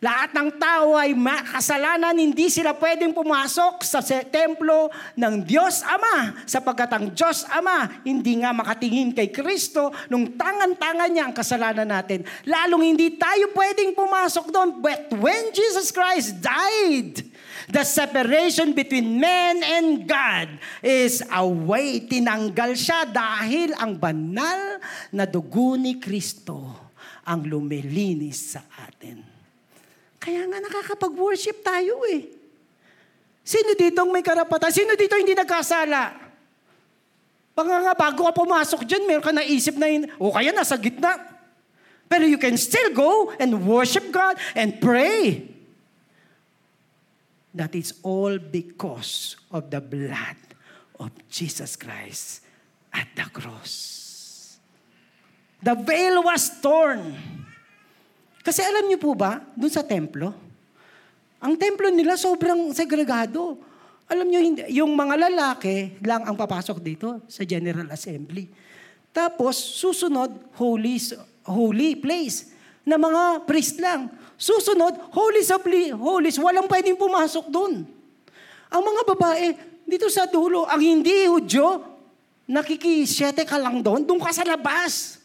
Lahat ng tao ay makasalanan, hindi sila pwedeng pumasok sa templo ng Diyos Ama sapagkat ang Diyos Ama hindi nga makatingin kay Kristo nung tangan-tangan niya ang kasalanan natin. Lalong hindi tayo pwedeng pumasok doon. But when Jesus Christ died, the separation between man and God is away. Tinanggal siya dahil ang banal na dugo ni Kristo ang lumilinis sa atin. Kaya nga nakakapag-worship tayo eh. Sino dito may karapatan? Sino dito hindi nagkasala? Baka nga bago ka pumasok dyan, meron ka naisip na yun, o kaya nasa gitna. Pero you can still go and worship God and pray. That is all because of the blood of Jesus Christ at the cross. The veil was torn. Kasi alam niyo po ba, dun sa templo, ang templo nila sobrang segregado. Alam niyo, hindi, yung mga lalaki lang ang papasok dito sa General Assembly. Tapos, susunod, holy, holy place na mga priest lang. Susunod, holy of holies, walang pwedeng pumasok doon. Ang mga babae, dito sa dulo, ang hindi Hudyo, nakikisyete ka lang doon, doon ka sa labas.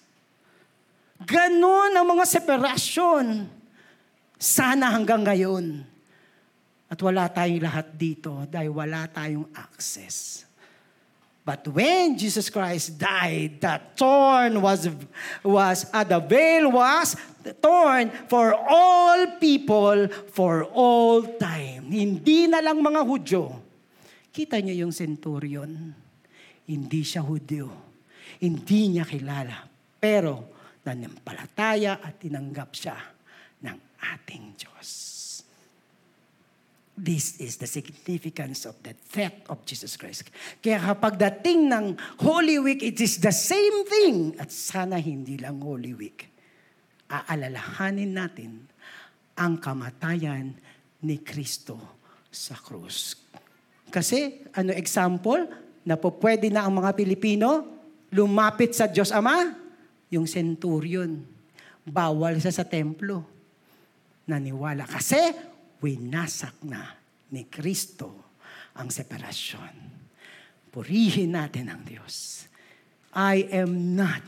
Ganon ang mga separasyon. Sana hanggang ngayon. At wala tayong lahat dito dahil wala tayong access. But when Jesus Christ died, the thorn was, was uh, the veil was torn for all people for all time. Hindi na lang mga Hudyo. Kita niyo yung centurion. Hindi siya Hudyo. Hindi niya kilala. Pero nanampalataya at tinanggap siya ng ating Diyos. This is the significance of the death of Jesus Christ. Kaya kapag dating ng Holy Week, it is the same thing. At sana hindi lang Holy Week. Aalalahanin natin ang kamatayan ni Kristo sa krus. Kasi, ano example, na po pwede na ang mga Pilipino lumapit sa Diyos Ama? Yung centurion. Bawal siya sa templo. Naniwala. Kasi winasak na ni Kristo ang separasyon. Purihin natin ang Diyos. I am not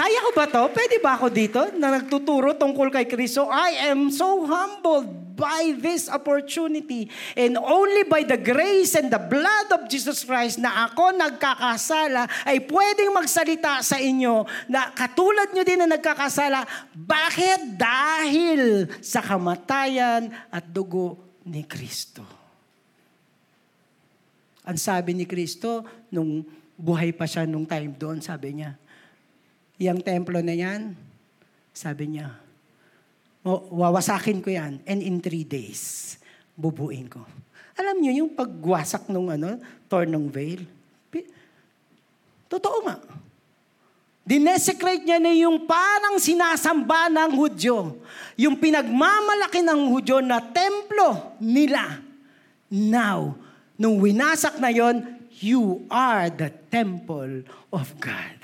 Kaya ko ba to? Pwede ba ako dito na nagtuturo tungkol kay Kristo? I am so humbled by this opportunity and only by the grace and the blood of Jesus Christ na ako nagkakasala ay pwedeng magsalita sa inyo na katulad nyo din na nagkakasala. Bakit? Dahil sa kamatayan at dugo ni Kristo. Ang sabi ni Kristo, nung buhay pa siya nung time doon, sabi niya, yung templo na yan, sabi niya, wawasakin ko yan and in three days, bubuin ko. Alam niyo yung pagwasak ng ano, torn ng veil? Totoo nga. Dinesecrate niya na yung parang sinasamba ng Hudyo. Yung pinagmamalaki ng Hudyo na templo nila. Now, nung winasak na yon, you are the temple of God.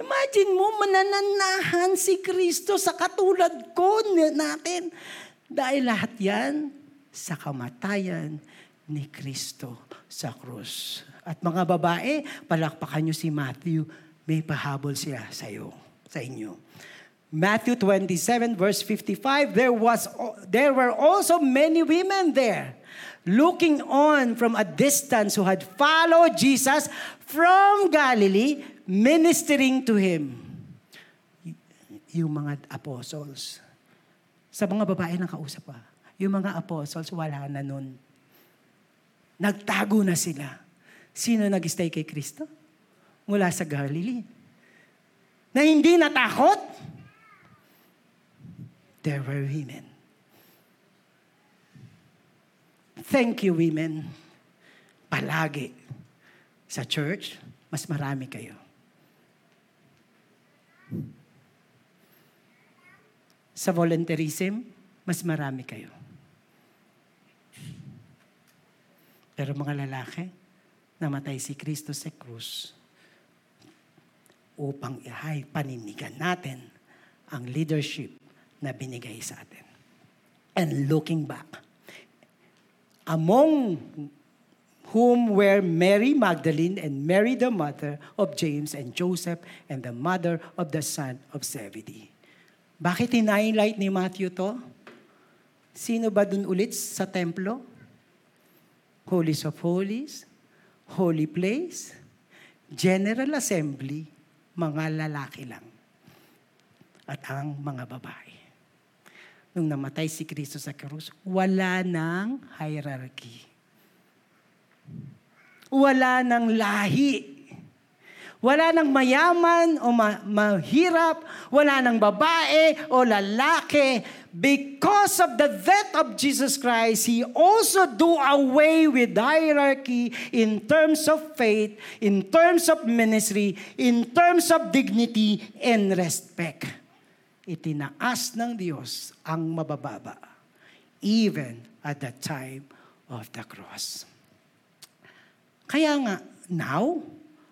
Imagine mo, manananahan si Kristo sa katulad ko natin. Dahil lahat yan sa kamatayan ni Kristo sa krus. At mga babae, palakpakan nyo si Matthew. May pahabol siya sa iyo, sa inyo. Matthew 27 verse 55, there was there were also many women there looking on from a distance who had followed Jesus from Galilee ministering to Him. Yung mga apostles. Sa mga babae na kausap pa. Yung mga apostles, wala na nun. Nagtago na sila. Sino nag-stay kay Kristo? Mula sa Galilee. Na hindi natakot? There were women. Thank you, women. Palagi. Sa church, mas marami kayo. Sa volunteerism, mas marami kayo. Pero mga lalaki, namatay si Kristo sa krus upang ihay paninigan natin ang leadership na binigay sa atin. And looking back, among whom were Mary Magdalene and Mary the mother of James and Joseph and the mother of the son of Zebedee. Bakit hinighlight ni Matthew to? Sino ba dun ulit sa templo? Holies of Holies, Holy Place, General Assembly, mga lalaki lang. At ang mga babae. Nung namatay si Kristo sa krus, wala nang hierarchy. Wala nang lahi. Wala nang mayaman o ma- mahirap. Wala nang babae o lalaki. Because of the death of Jesus Christ, He also do away with hierarchy in terms of faith, in terms of ministry, in terms of dignity and respect. Itinaas ng Diyos ang mabababa, even at the time of the cross. Kaya nga, now,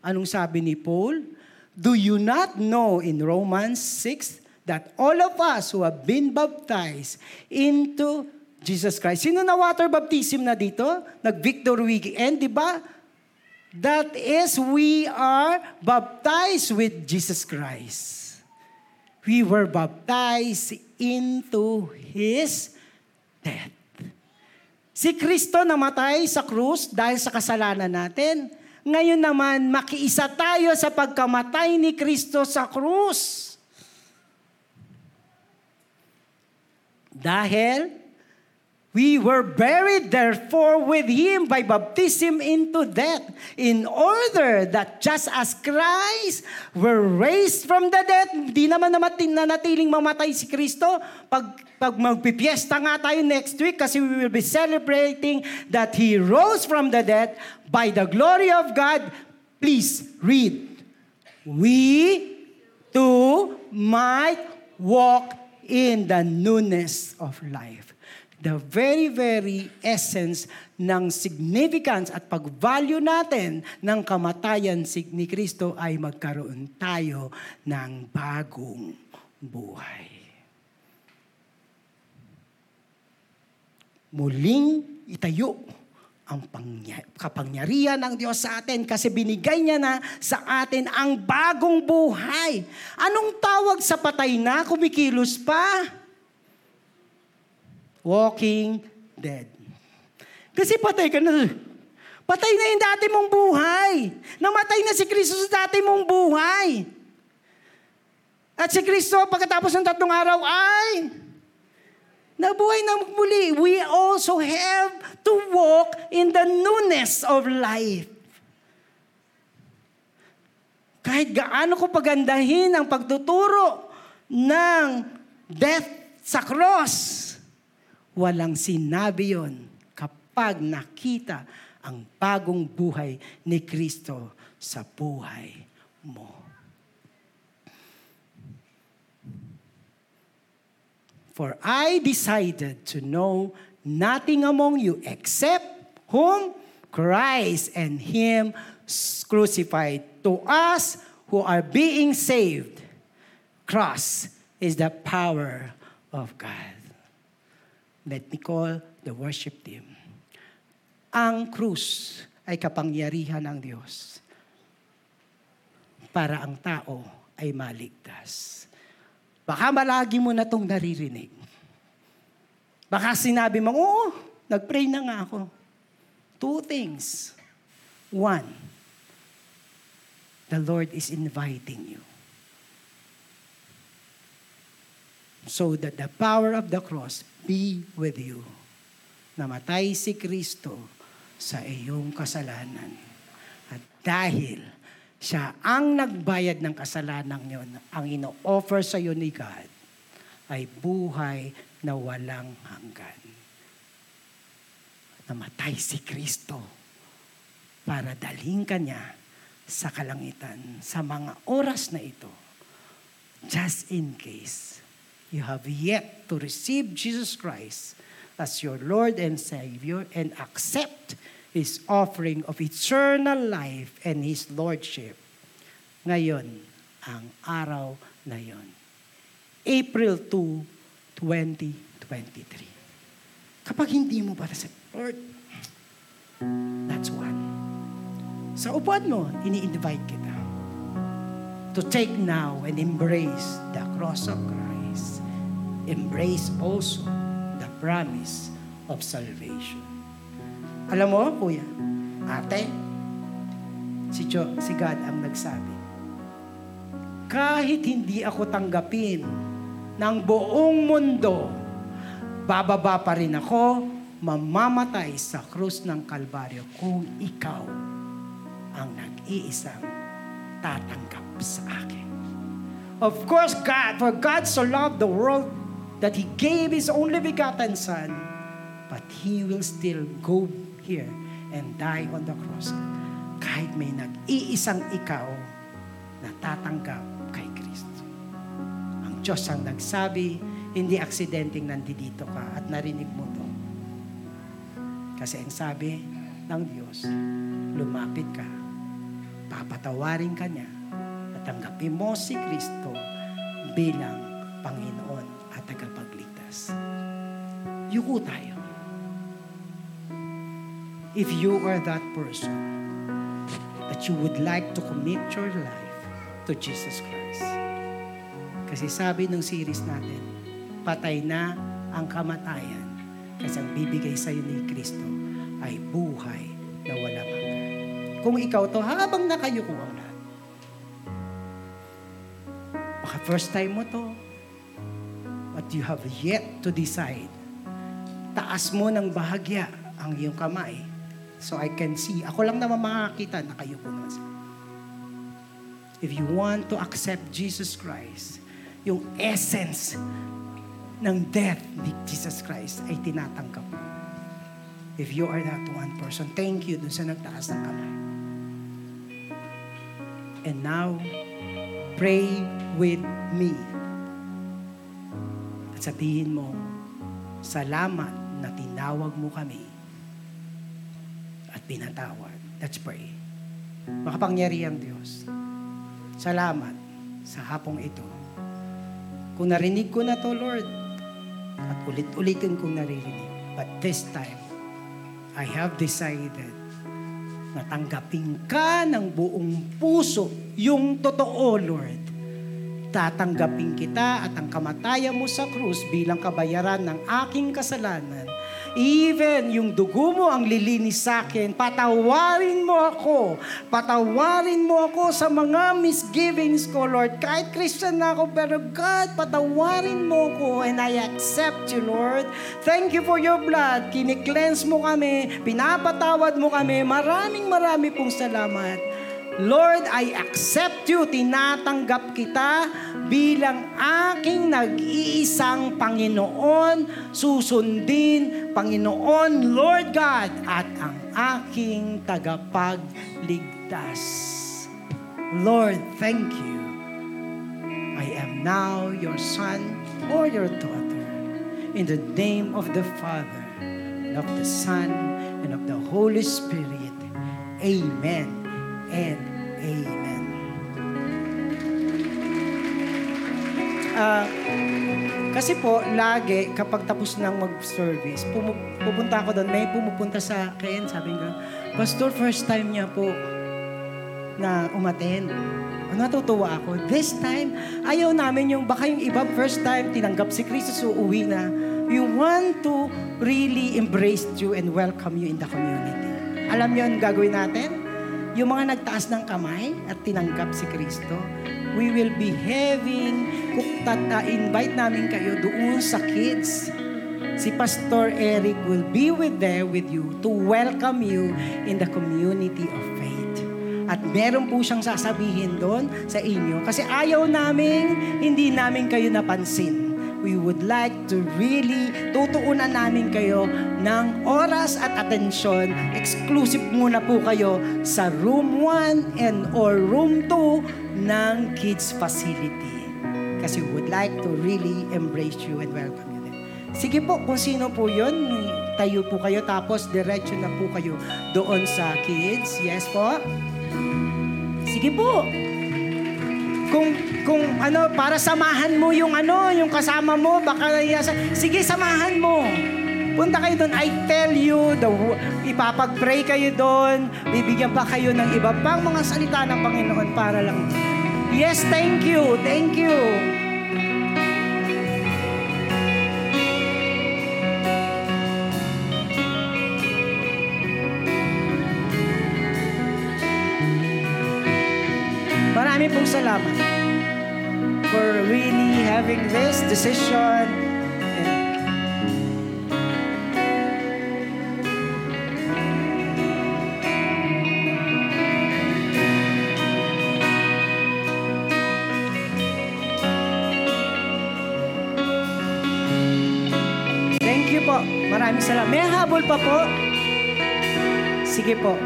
anong sabi ni Paul? Do you not know in Romans 6 that all of us who have been baptized into Jesus Christ. Sino na water baptism na dito? Nag-victor weekend, di ba? That is, we are baptized with Jesus Christ. We were baptized into His death. Si Kristo namatay sa krus dahil sa kasalanan natin. Ngayon naman, makiisa tayo sa pagkamatay ni Kristo sa krus. Dahil we were buried therefore with Him by baptism into death, in order that just as Christ were raised from the dead, hindi naman namatin na natiling mamatay si Kristo. Pag, pag magpipiesta nga tayo next week kasi we will be celebrating that He rose from the dead by the glory of God. Please read. We too might walk in the newness of life. The very, very essence ng significance at pag-value natin ng kamatayan ni Kristo ay magkaroon tayo ng bagong buhay. Muling itayo ang pangya- kapangyarihan ng Diyos sa atin kasi binigay niya na sa atin ang bagong buhay. Anong tawag sa patay na kumikilos pa? Walking dead. Kasi patay ka na. Patay na yung dati mong buhay. Namatay na si Kristo sa dati mong buhay. At si Kristo pagkatapos ng tatlong araw ay nabuhay na muli. We also have to walk in the newness of life. Kahit gaano ko pagandahin ang pagtuturo ng death sa cross, walang sinabi yon kapag nakita ang bagong buhay ni Kristo sa buhay mo. For I decided to know nothing among you except whom? Christ and Him crucified. To us who are being saved, cross is the power of God. Let call the worship team. Ang krus ay kapangyarihan ng Diyos para ang tao ay maligtas. Baka malagi mo na itong naririnig. Baka sinabi mo, oo, nag-pray na nga ako. Two things. One, the Lord is inviting you. So that the power of the cross be with you. Namatay si Kristo sa iyong kasalanan. At dahil siya ang nagbayad ng kasalanan yon, ang ino-offer sa iyo ni God ay buhay na walang hanggan. Namatay si Kristo para dalhin ka niya sa kalangitan sa mga oras na ito. Just in case you have yet to receive Jesus Christ as your Lord and Savior and accept His offering of eternal life and His Lordship. Ngayon, ang araw na yon. April 2, 2023. Kapag hindi mo para sa Lord, that's one. Sa upuan mo, ini-invite kita to take now and embrace the cross of Christ. Embrace also the promise of salvation. Alam mo, kuya, ate, si, jo, si God ang nagsabi, kahit hindi ako tanggapin ng buong mundo, bababa pa rin ako, mamamatay sa krus ng Kalbaryo kung ikaw ang nag-iisang tatanggap sa akin. Of course, God, for God so loved the world that He gave His only begotten Son, but He will still go here and die on the cross. Kahit may nag-iisang ikaw na tatanggap kay Kristo. Ang Diyos ang nagsabi, hindi aksidenteng nandito ka at narinig mo to. Kasi ang sabi ng Diyos, lumapit ka, papatawarin ka niya, at tanggapin mo si Kristo bilang Panginoon tagapagligtas. Yuko tayo. If you are that person that you would like to commit your life to Jesus Christ. Kasi sabi ng series natin, patay na ang kamatayan kasi ang bibigay sa iyo ni Kristo ay buhay na walang hanggan. Kung ikaw to, habang nakayuko ang lahat. Baka first time mo to, you have yet to decide. Taas mo ng bahagya ang iyong kamay. So I can see. Ako lang naman makakita, nakayuko naman siya. If you want to accept Jesus Christ, yung essence ng death ni Jesus Christ ay tinatanggap mo. If you are that one person, thank you dun sa nagtaas ng kamay. And now, pray with me. Sabihin mo, salamat na tinawag mo kami at pinatawad. Let's pray. Makapangyarihan Diyos, salamat sa hapong ito. Kung narinig ko na to, Lord, at ulit-ulitin kong naririnig, but this time, I have decided na tanggapin ka ng buong puso yung totoo, Lord. Tatanggapin kita at ang kamatayan mo sa krus bilang kabayaran ng aking kasalanan. Even yung dugo mo ang lilinis sa akin, patawarin mo ako. Patawarin mo ako sa mga misgivings ko, Lord. Kahit Christian na ako, pero God, patawarin mo ako and I accept you, Lord. Thank you for your blood. Kinikleanse mo kami, pinapatawad mo kami. Maraming marami pong salamat. Lord, I accept you. Tinatanggap kita bilang aking nag-iisang Panginoon. Susundin, Panginoon, Lord God, at ang aking tagapagligtas. Lord, thank you. I am now your son or your daughter. In the name of the Father, and of the Son, and of the Holy Spirit. Amen and Amen. Ah, kasi po, lagi, kapag tapos nang mag-service, pumu- pupunta ako doon, may pumupunta sa akin, sabi nga, Pastor, first time niya po na umaten. Natutuwa ako. This time, ayaw namin yung, baka yung iba first time, tinanggap si Kristo, so uwi na. We want to really embrace you and welcome you in the community. Alam niyo ang gagawin natin? Yung mga nagtaas ng kamay at tinanggap si Kristo, we will be having, kuktat, invite namin kayo doon sa kids. Si Pastor Eric will be with there with you to welcome you in the community of faith. At meron po siyang sasabihin doon sa inyo kasi ayaw namin, hindi namin kayo napansin we would like to really tutuunan namin kayo ng oras at atensyon. Exclusive muna po kayo sa room 1 and or room 2 ng kids facility. Kasi we would like to really embrace you and welcome you there. Sige po, kung sino po yun, tayo po kayo tapos diretso na po kayo doon sa kids. Yes po? Sige po. Kung kung ano para samahan mo yung ano, yung kasama mo, baka sige samahan mo. Punta kayo doon. I tell you, the, ipapag-pray kayo doon. Bibigyan pa kayo ng iba pang mga salita ng Panginoon para lang. Yes, thank you. Thank you. Having this decision. Maraming salamat. May habol pa po. Sige po.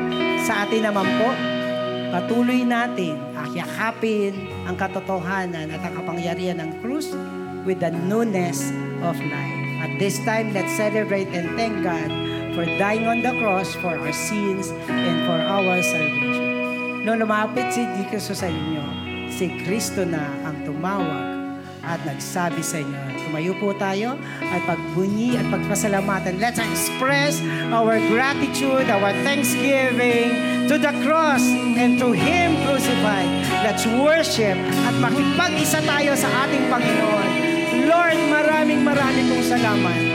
Sa atin naman po, patuloy natin akyakapin ang katotohanan at ang kapangyarihan ng krus with the newness of life. At this time, let's celebrate and thank God for dying on the cross for our sins and for our salvation. Nung lumapit si Kristo sa inyo, si Kristo na ang tumawag at nagsabi sa inyo, tumayo po tayo at pagbunyi at pagpasalamatan. Let's express our gratitude, our thanksgiving to the cross and to Him crucified. Let's worship at makipag-isa tayo sa ating Panginoon. Lord, maraming maraming kong salamat.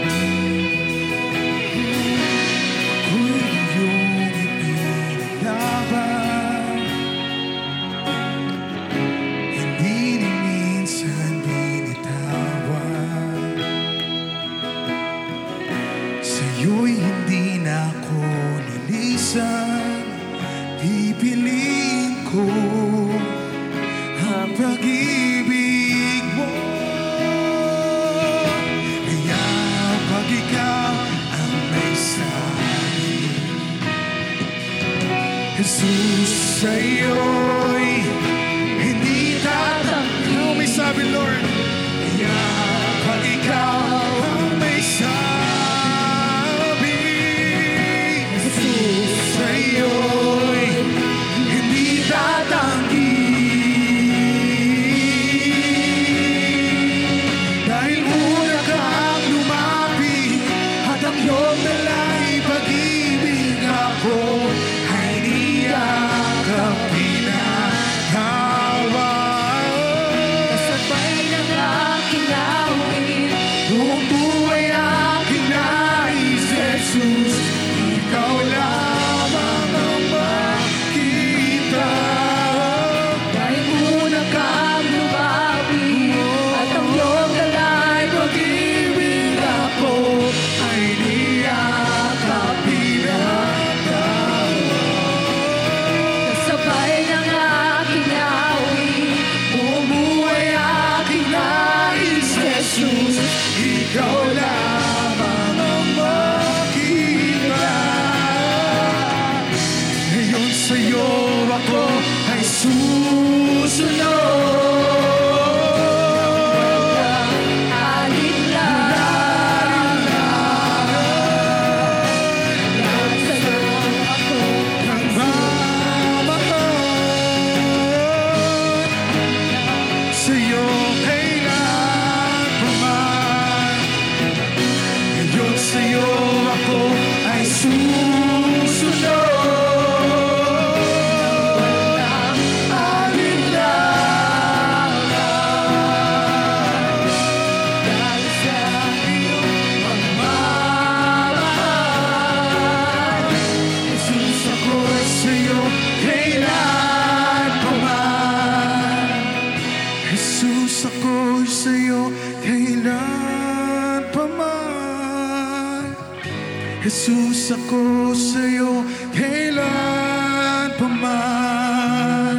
Jesus ako sa'yo kailan pa man.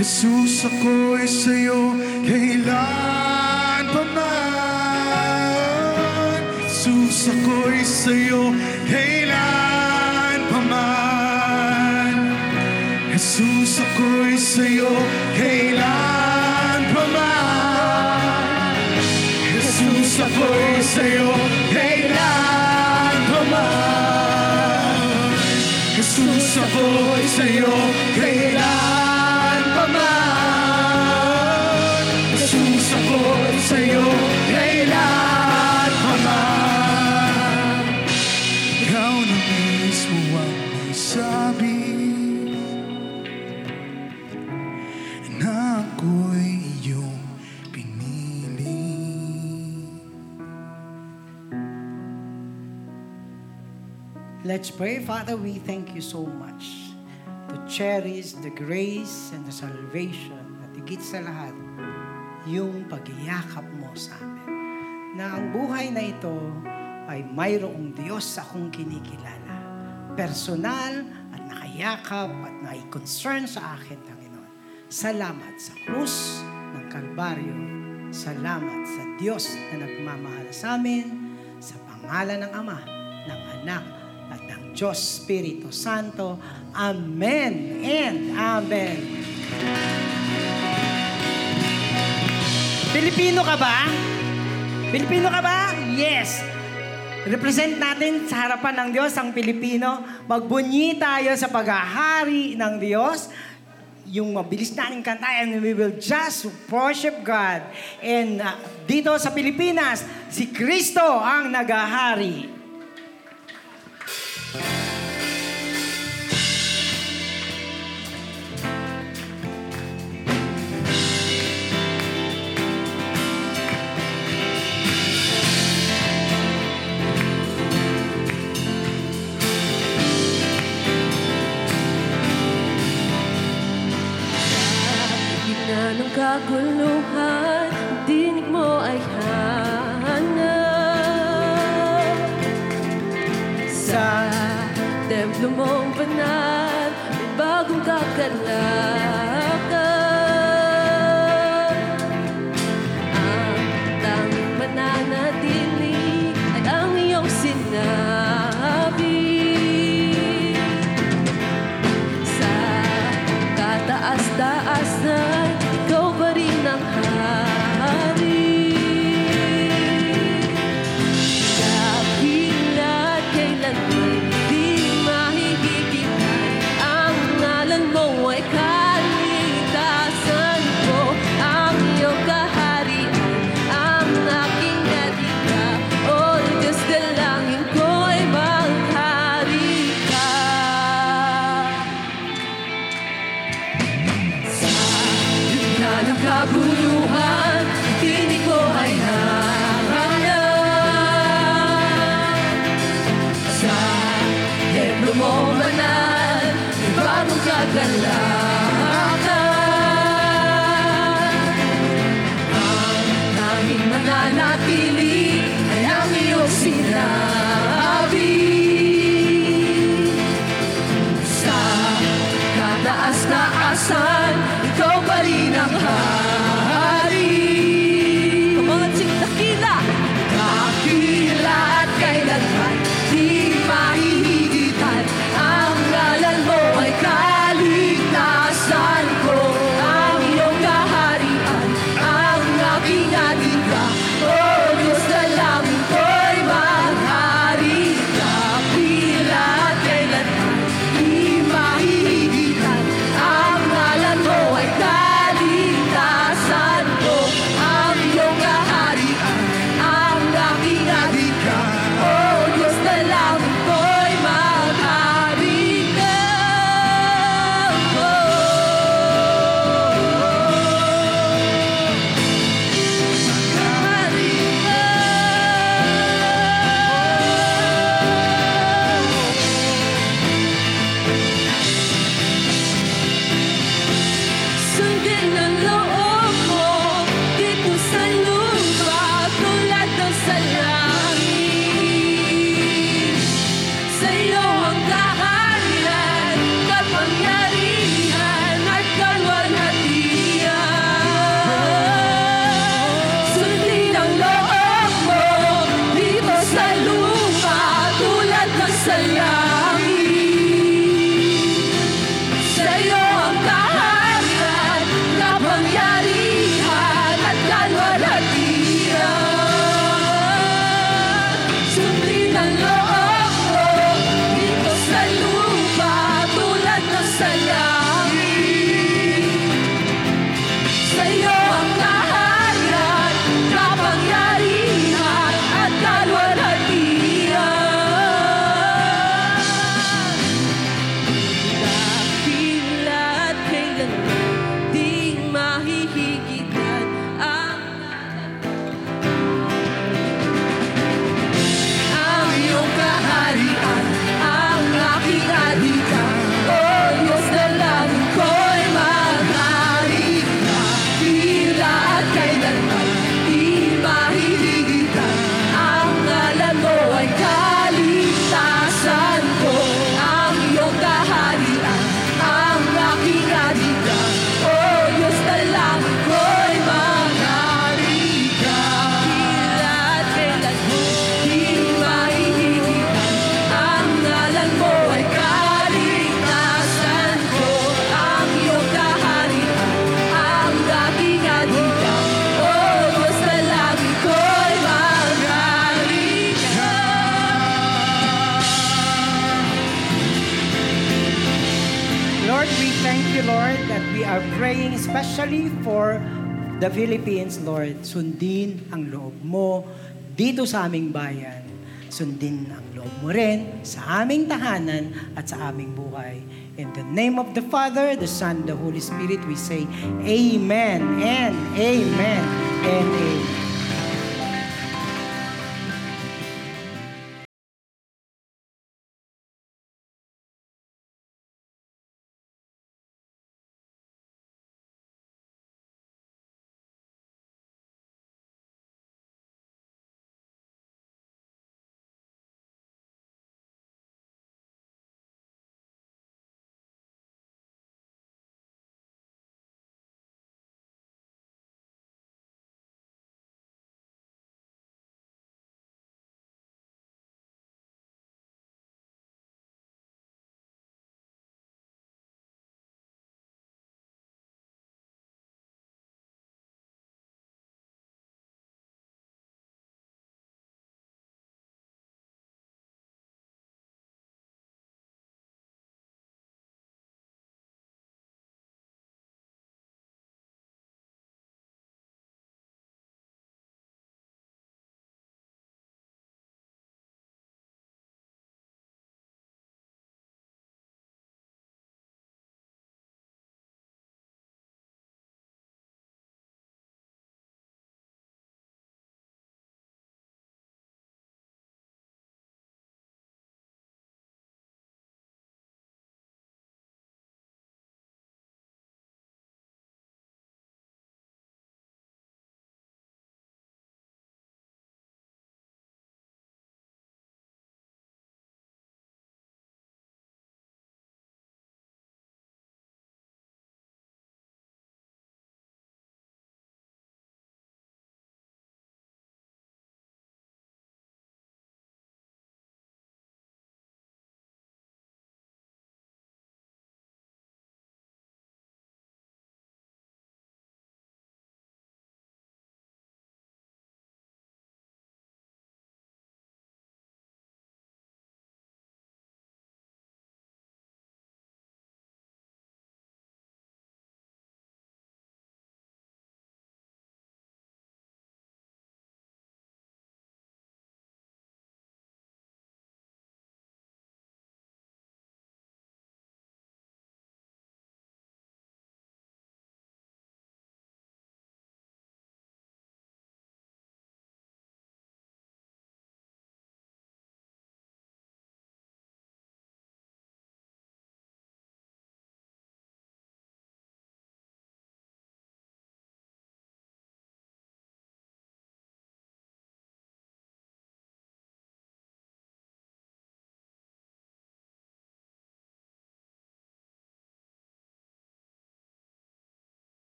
Jesus ako'y sa'yo kailan pa man. Jesus ako'y sa'yo kailan pa man. Jesus ako'y sa'yo kailan pa man. Jesus ako'y sa'yo kailan ako'y sa'yo kailan pa man. Jesus, ako'y sa'yo kailan pa man. Ikaw na mismo ang may sabi na ako'y iyong pinili. Let's pray. Father, we thank you so much cherish the grace and the salvation at higit sa lahat, yung pagiyakap mo sa amin. Na ang buhay na ito ay mayroong Diyos akong kinikilala. Personal at nakayakap at nai-concern sa akin, Panginoon. Salamat sa krus ng Kalbaryo. Salamat sa Diyos na nagmamahal sa amin sa pangalan ng Ama, ng Anak, Diyos Espiritu Santo. Amen and Amen. Pilipino ka ba? Pilipino ka ba? Yes. Represent natin sa harapan ng Diyos ang Pilipino. Magbunyi tayo sa paghahari ng Diyos. Yung mabilis natin kanta and we will just worship God. And uh, dito sa Pilipinas, si Kristo ang nagahari. Kaguluhan, templo mong banal, may bagong kakalakal Sundin ang loob mo rin sa aming tahanan at sa aming buhay. In the name of the Father, the Son, the Holy Spirit, we say Amen and Amen and Amen.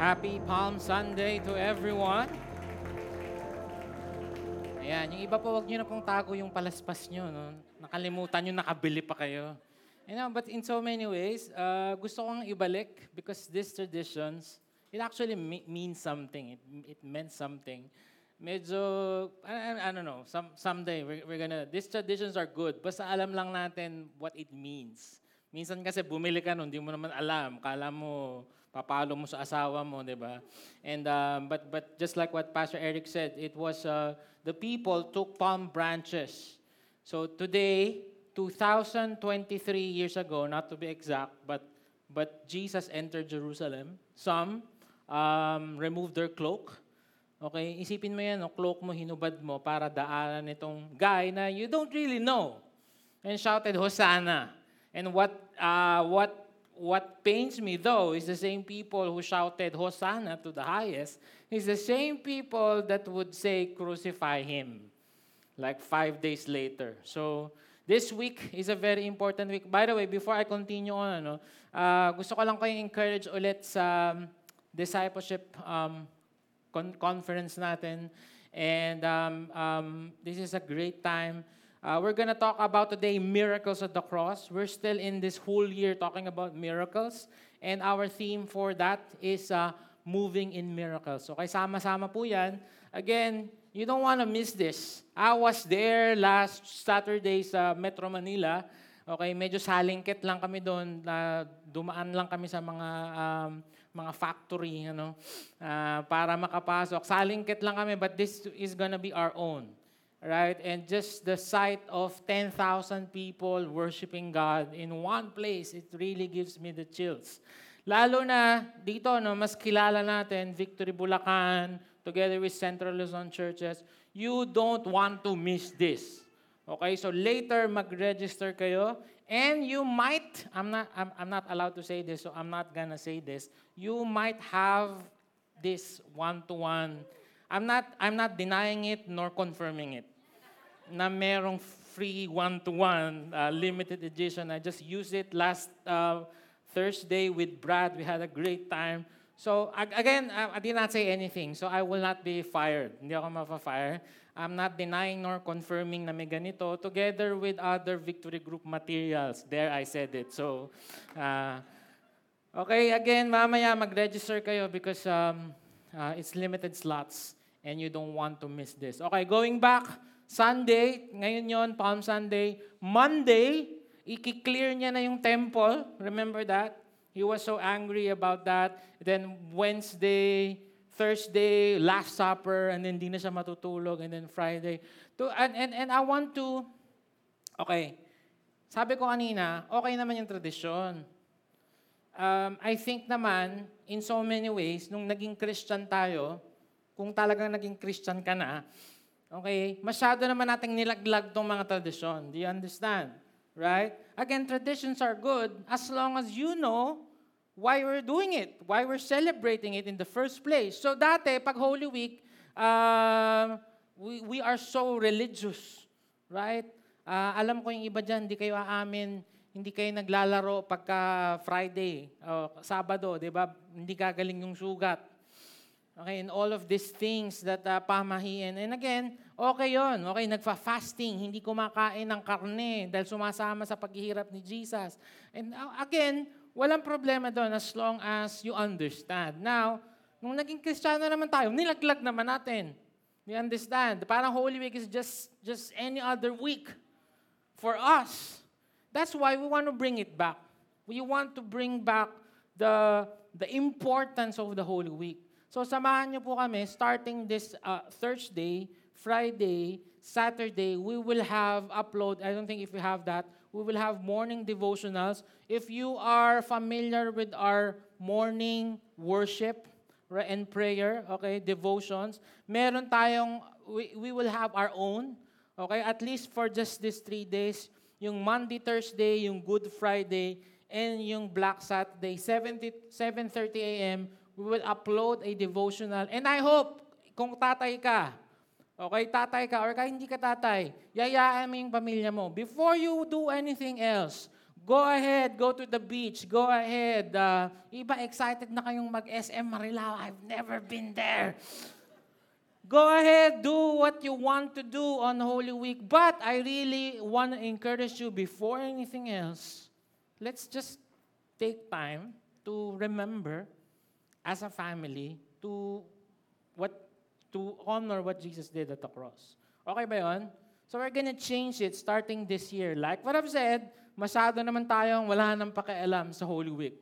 Happy Palm Sunday to everyone. Ayan, yung iba po, wag nyo na pong tago yung palaspas nyo. No? Nakalimutan nyo, nakabili pa kayo. You know, but in so many ways, uh, gusto kong ibalik because these traditions, it actually me- means something. It, it meant something. Medyo, I, I- don't know, some, someday we're, we're gonna, these traditions are good. Basta alam lang natin what it means. Minsan kasi bumili ka nun, hindi mo naman alam. Kala mo, papalo mo sa asawa mo, di ba? And, um, but, but just like what Pastor Eric said, it was, uh, the people took palm branches. So today, 2023 years ago, not to be exact, but, but Jesus entered Jerusalem. Some um, removed their cloak. Okay, isipin mo yan, no? cloak mo, hinubad mo para daanan itong guy na you don't really know. And shouted, Hosanna. And what, uh, what, what pains me though is the same people who shouted, Hosanna to the highest, is the same people that would say, crucify him like five days later. So, this week is a very important week. By the way, before I continue on, ano, uh, gusto ko lang kayong encourage ulit sa um, discipleship um, con- conference natin. And um, um, this is a great time. Uh, we're going to talk about today miracles at the cross. We're still in this whole year talking about miracles. And our theme for that is uh, moving in miracles. So, kay sama-sama po yan. Again, you don't want to miss this. I was there last Saturday sa Metro Manila. Okay, medyo salingkit lang kami doon. na dumaan lang kami sa mga um, mga factory, ano, ah, para makapasok. Salingkit lang kami, but this is gonna be our own. Right? And just the sight of 10,000 people worshiping God in one place, it really gives me the chills. Lalo na dito, no, mas kilala natin, Victory Bulacan, together with Central Luzon churches, you don't want to miss this. Okay, so later mag-register kayo and you might, I'm not, I'm, I'm not allowed to say this, so I'm not gonna say this, you might have this one-to-one. I'm not, I'm not denying it nor confirming it. Na merong free one-to-one uh, limited edition. I just used it last uh, Thursday with Brad. We had a great time. So ag- again, uh, I did not say anything. So I will not be fired. Hindi ako mafa-fire. I'm not denying nor confirming na may ganito together with other Victory Group materials. There, I said it. So, uh, okay, again, mamaya mag-register kayo because um, uh, it's limited slots and you don't want to miss this. Okay, going back, Sunday, ngayon yon Palm Sunday. Monday, i-clear niya na yung temple. Remember that? He was so angry about that. Then Wednesday, Thursday, Last Supper, and then hindi na siya matutulog. And then Friday. To, and, and, and I want to, okay, sabi ko kanina, okay naman yung tradisyon. Um, I think naman, in so many ways, nung naging Christian tayo, kung talagang naging Christian ka na, okay, masyado naman nating nilaglag tong mga tradisyon. Do you understand? Right? Again, traditions are good as long as you know why we're doing it, why we're celebrating it in the first place. So dati, pag Holy Week, um, we, we are so religious, right? Ah, alam ko yung iba dyan, hindi kayo aamin, hindi kayo naglalaro pagka Friday, o Sabado, di ba? Hindi gagaling yung sugat. Okay, and all of these things that uh, pamahiin. And again, okay yon. Okay, nagfa-fasting, hindi kumakain ng karne dahil sumasama sa paghihirap ni Jesus. And uh, again, walang problema doon as long as you understand. Now, nung naging Kristiyano naman tayo, nilaglag naman natin. You understand? Parang Holy Week is just, just any other week for us. That's why we want to bring it back. We want to bring back the, the importance of the Holy Week. So samahan niyo po kami, starting this uh, Thursday, Friday, Saturday, we will have upload, I don't think if we have that, we will have morning devotionals. If you are familiar with our morning worship and prayer, okay, devotions, meron tayong, we, we will have our own, okay, at least for just these three days, yung Monday, Thursday, yung Good Friday, and yung Black Saturday, 7:30 7.30 a.m., we will upload a devotional. And I hope, kung tatay ka, okay, tatay ka, or kahit hindi ka tatay, yayaan mo yung pamilya mo. Before you do anything else, go ahead, go to the beach, go ahead. Uh, iba excited na kayong mag-SM Marilao. I've never been there. Go ahead, do what you want to do on Holy Week. But I really want to encourage you before anything else, let's just take time to remember as a family to what to honor what Jesus did at the cross. Okay ba 'yon? So we're gonna change it starting this year. Like what I've said, masyado naman tayong wala nang pakialam sa Holy Week.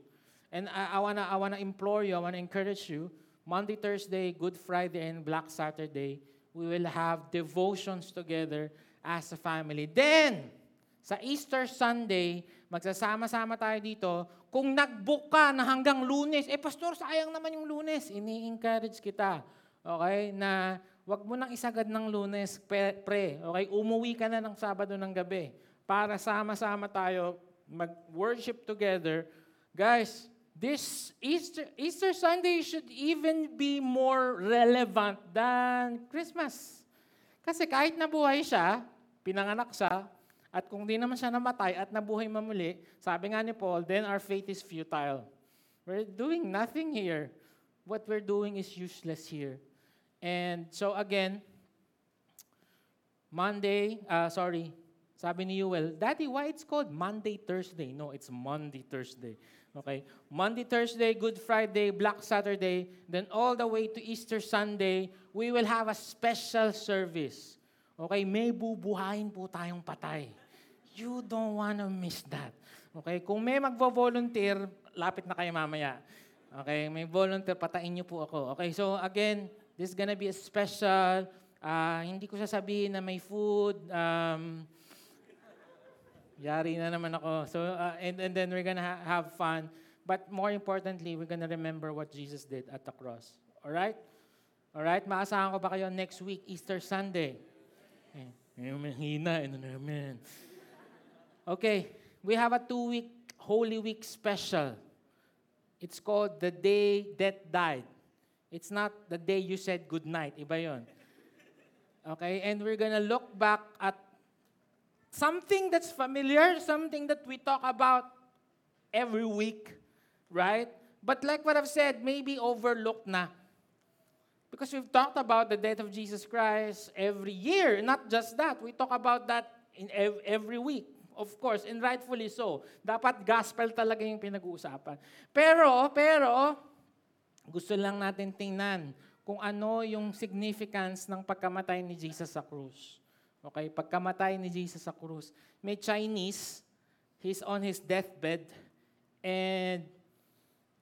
And I, I wanna I wanna implore you, I wanna encourage you, Monday, Thursday, Good Friday, and Black Saturday, we will have devotions together as a family. Then, sa Easter Sunday, magsasama-sama tayo dito. Kung nag-book ka na hanggang lunes, eh pastor, sayang naman yung lunes. Ini-encourage kita. Okay? Na wag mo nang isagad ng lunes, pre. okay? Umuwi ka na ng Sabado ng gabi para sama-sama tayo mag-worship together. Guys, this Easter, Easter Sunday should even be more relevant than Christmas. Kasi kahit nabuhay siya, pinanganak siya, at kung di naman siya namatay at nabuhay mamuli, sabi nga ni Paul, then our faith is futile. We're doing nothing here. What we're doing is useless here. And so again, Monday, uh, sorry, sabi ni Yuel, Daddy, why it's called Monday, Thursday? No, it's Monday, Thursday. Okay? Monday, Thursday, Good Friday, Black Saturday, then all the way to Easter Sunday, we will have a special service. Okay? May bubuhayin po tayong patay. You don't wanna miss that. Okay? Kung may magvo-volunteer, lapit na kayo mamaya. Okay? May volunteer, patayin niyo po ako. Okay? So again, this is gonna be a special, ah, hindi ko sasabihin na may food, um, Yari na naman ako. So, uh, and, and then we're gonna ha- have fun. But more importantly, we're gonna remember what Jesus did at the cross. Alright? Alright? Maasahan ko ba kayo next week, Easter Sunday? Eh, mahina. Ano naman? Okay. We have a two-week Holy Week special. It's called The Day Death Died. It's not the day you said good night. Iba yon. Okay? And we're gonna look back at something that's familiar, something that we talk about every week, right? But like what I've said, maybe overlooked na. Because we've talked about the death of Jesus Christ every year. Not just that, we talk about that in ev- every week. Of course, and rightfully so. Dapat gospel talaga yung pinag-uusapan. Pero, pero, gusto lang natin tingnan kung ano yung significance ng pagkamatay ni Jesus sa krus. Okay, pagkamatay ni Jesus sa krus. May Chinese, he's on his deathbed, and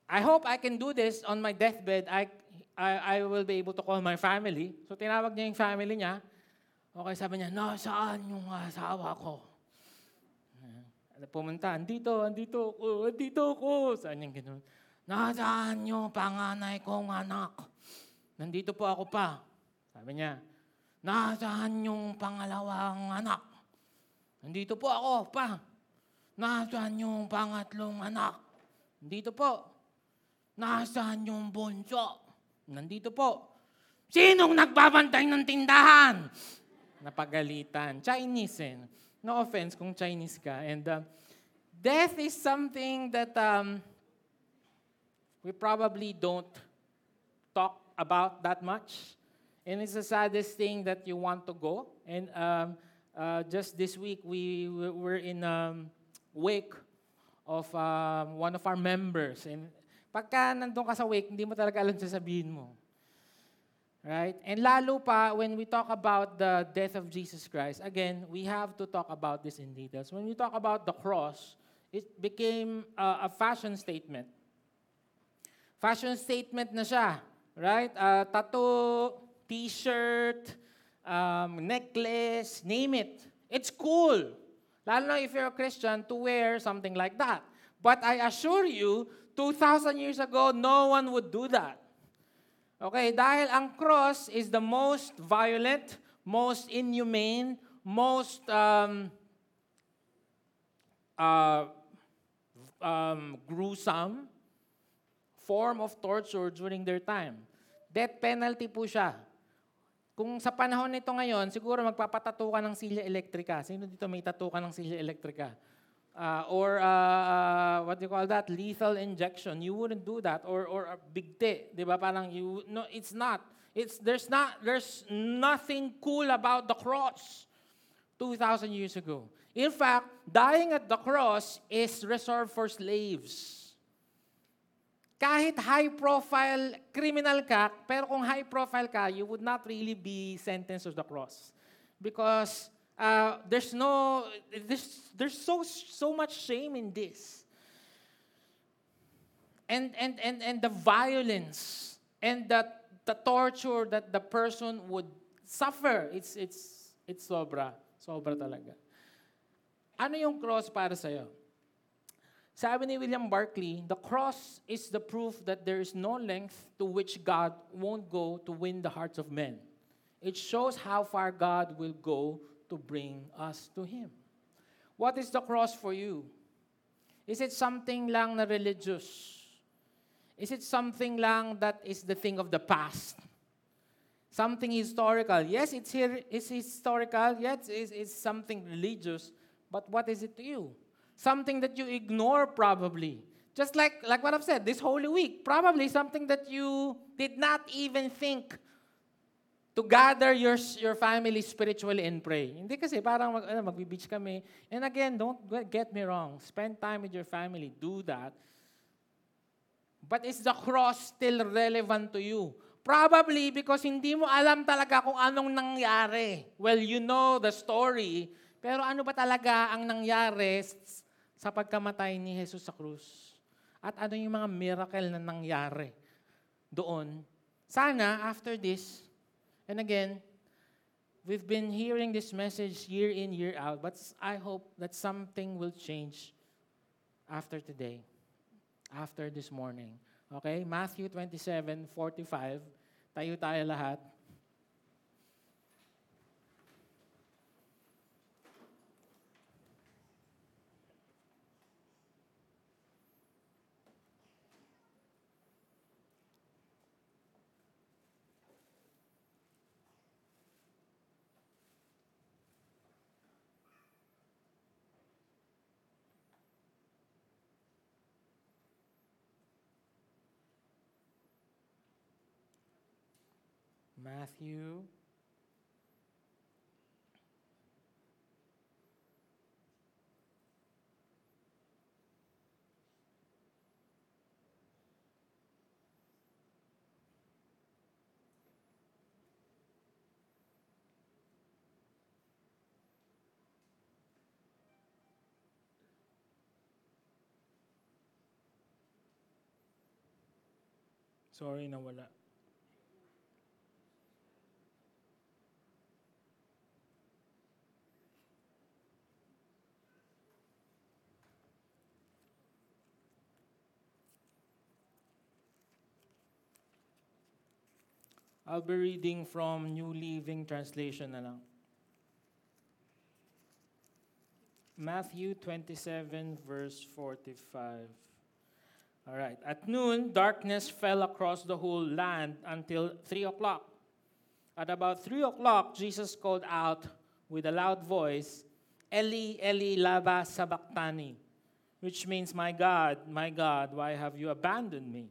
I hope I can do this on my deathbed. I, I, I will be able to call my family. So tinawag niya yung family niya. Okay, sabi niya, nasaan yung asawa ko? Pumunta, andito, andito ako, andito ako. Saan yung ganun? Nasaan yung panganay kong anak? Nandito po ako pa. Sabi niya, nasaan yung pangalawang anak? Nandito po ako pa. Nasaan yung pangatlong anak? Nandito po. Nasaan yung bunso? Nandito po. Sinong nagbabantay ng tindahan? Napagalitan. Chinese eh. No offense kung Chinese ka. And uh, death is something that um, we probably don't talk about that much. And it's the saddest thing that you want to go. And um, uh, just this week, we were in um, wake of um, one of our members. And pagka nandun ka sa wake, hindi mo talaga alam sasabihin mo. Right? And lalo pa, when we talk about the death of Jesus Christ, again, we have to talk about this in details. When we talk about the cross, it became uh, a fashion statement. Fashion statement na siya. Right? Uh, tattoo, t-shirt, um, necklace, name it. It's cool. Lalo na if you're a Christian to wear something like that. But I assure you, 2,000 years ago, no one would do that. Okay, dahil ang cross is the most violent, most inhumane, most um, uh, um, gruesome form of torture during their time. Death penalty po siya. Kung sa panahon nito ngayon, siguro magpapatato ka ng silya elektrika. Sino dito may tattoo ka ng silya elektrika? Uh, or uh, what do you call that? Lethal injection. You wouldn't do that. Or or a bigte, 'di ba? Parang you no, it's not. It's, there's, not, there's nothing cool about the cross 2,000 years ago. In fact, dying at the cross is reserved for slaves. Kahit high-profile criminal ka, pero kung high-profile ka, you would not really be sentenced to the cross. Because uh, there's no, there's, there's so, so much shame in this. And, and, and, and the violence and the, the torture that the person would suffer, it's, it's, it's sobra. Sobra talaga. Ano yung cross para sa'yo? Sabi ni William Barclay, the cross is the proof that there is no length to which God won't go to win the hearts of men. It shows how far God will go to bring us to Him. What is the cross for you? Is it something lang na religious? Is it something lang that is the thing of the past? Something historical. Yes, it's, here, it's historical. Yes, it's, it's something religious. But what is it to you? Something that you ignore probably. Just like, like what I've said, this Holy Week, probably something that you did not even think to gather your, your family spiritually and pray. Hindi kasi parang mag, ano, magbe-beach kami. And again, don't get me wrong. Spend time with your family. Do that. But is the cross still relevant to you? Probably because hindi mo alam talaga kung anong nangyari. Well, you know the story, pero ano ba talaga ang nangyari sa pagkamatay ni Jesus sa krus? At ano yung mga miracle na nangyari doon? Sana, after this, and again, we've been hearing this message year in, year out, but I hope that something will change after today, after this morning. Okay? Matthew 27, 45. Tayo tayo lahat. Matthew. Sorry na I'll be reading from New Living Translation na lang. Matthew 27, verse 45. All right. At noon, darkness fell across the whole land until 3 o'clock. At about 3 o'clock, Jesus called out with a loud voice, Eli, Eli, lama sabachthani, which means, My God, my God, why have you abandoned me?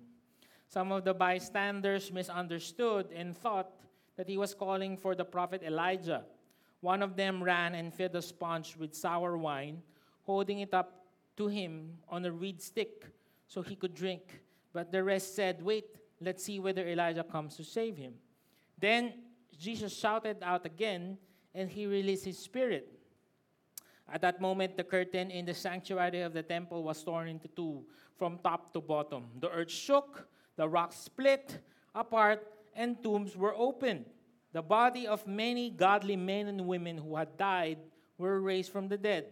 Some of the bystanders misunderstood and thought that he was calling for the prophet Elijah. One of them ran and filled a sponge with sour wine, holding it up to him on a reed stick so he could drink. But the rest said, Wait, let's see whether Elijah comes to save him. Then Jesus shouted out again, and he released his spirit. At that moment, the curtain in the sanctuary of the temple was torn into two from top to bottom. The earth shook, the rocks split apart, and tombs were opened. The body of many godly men and women who had died were raised from the dead.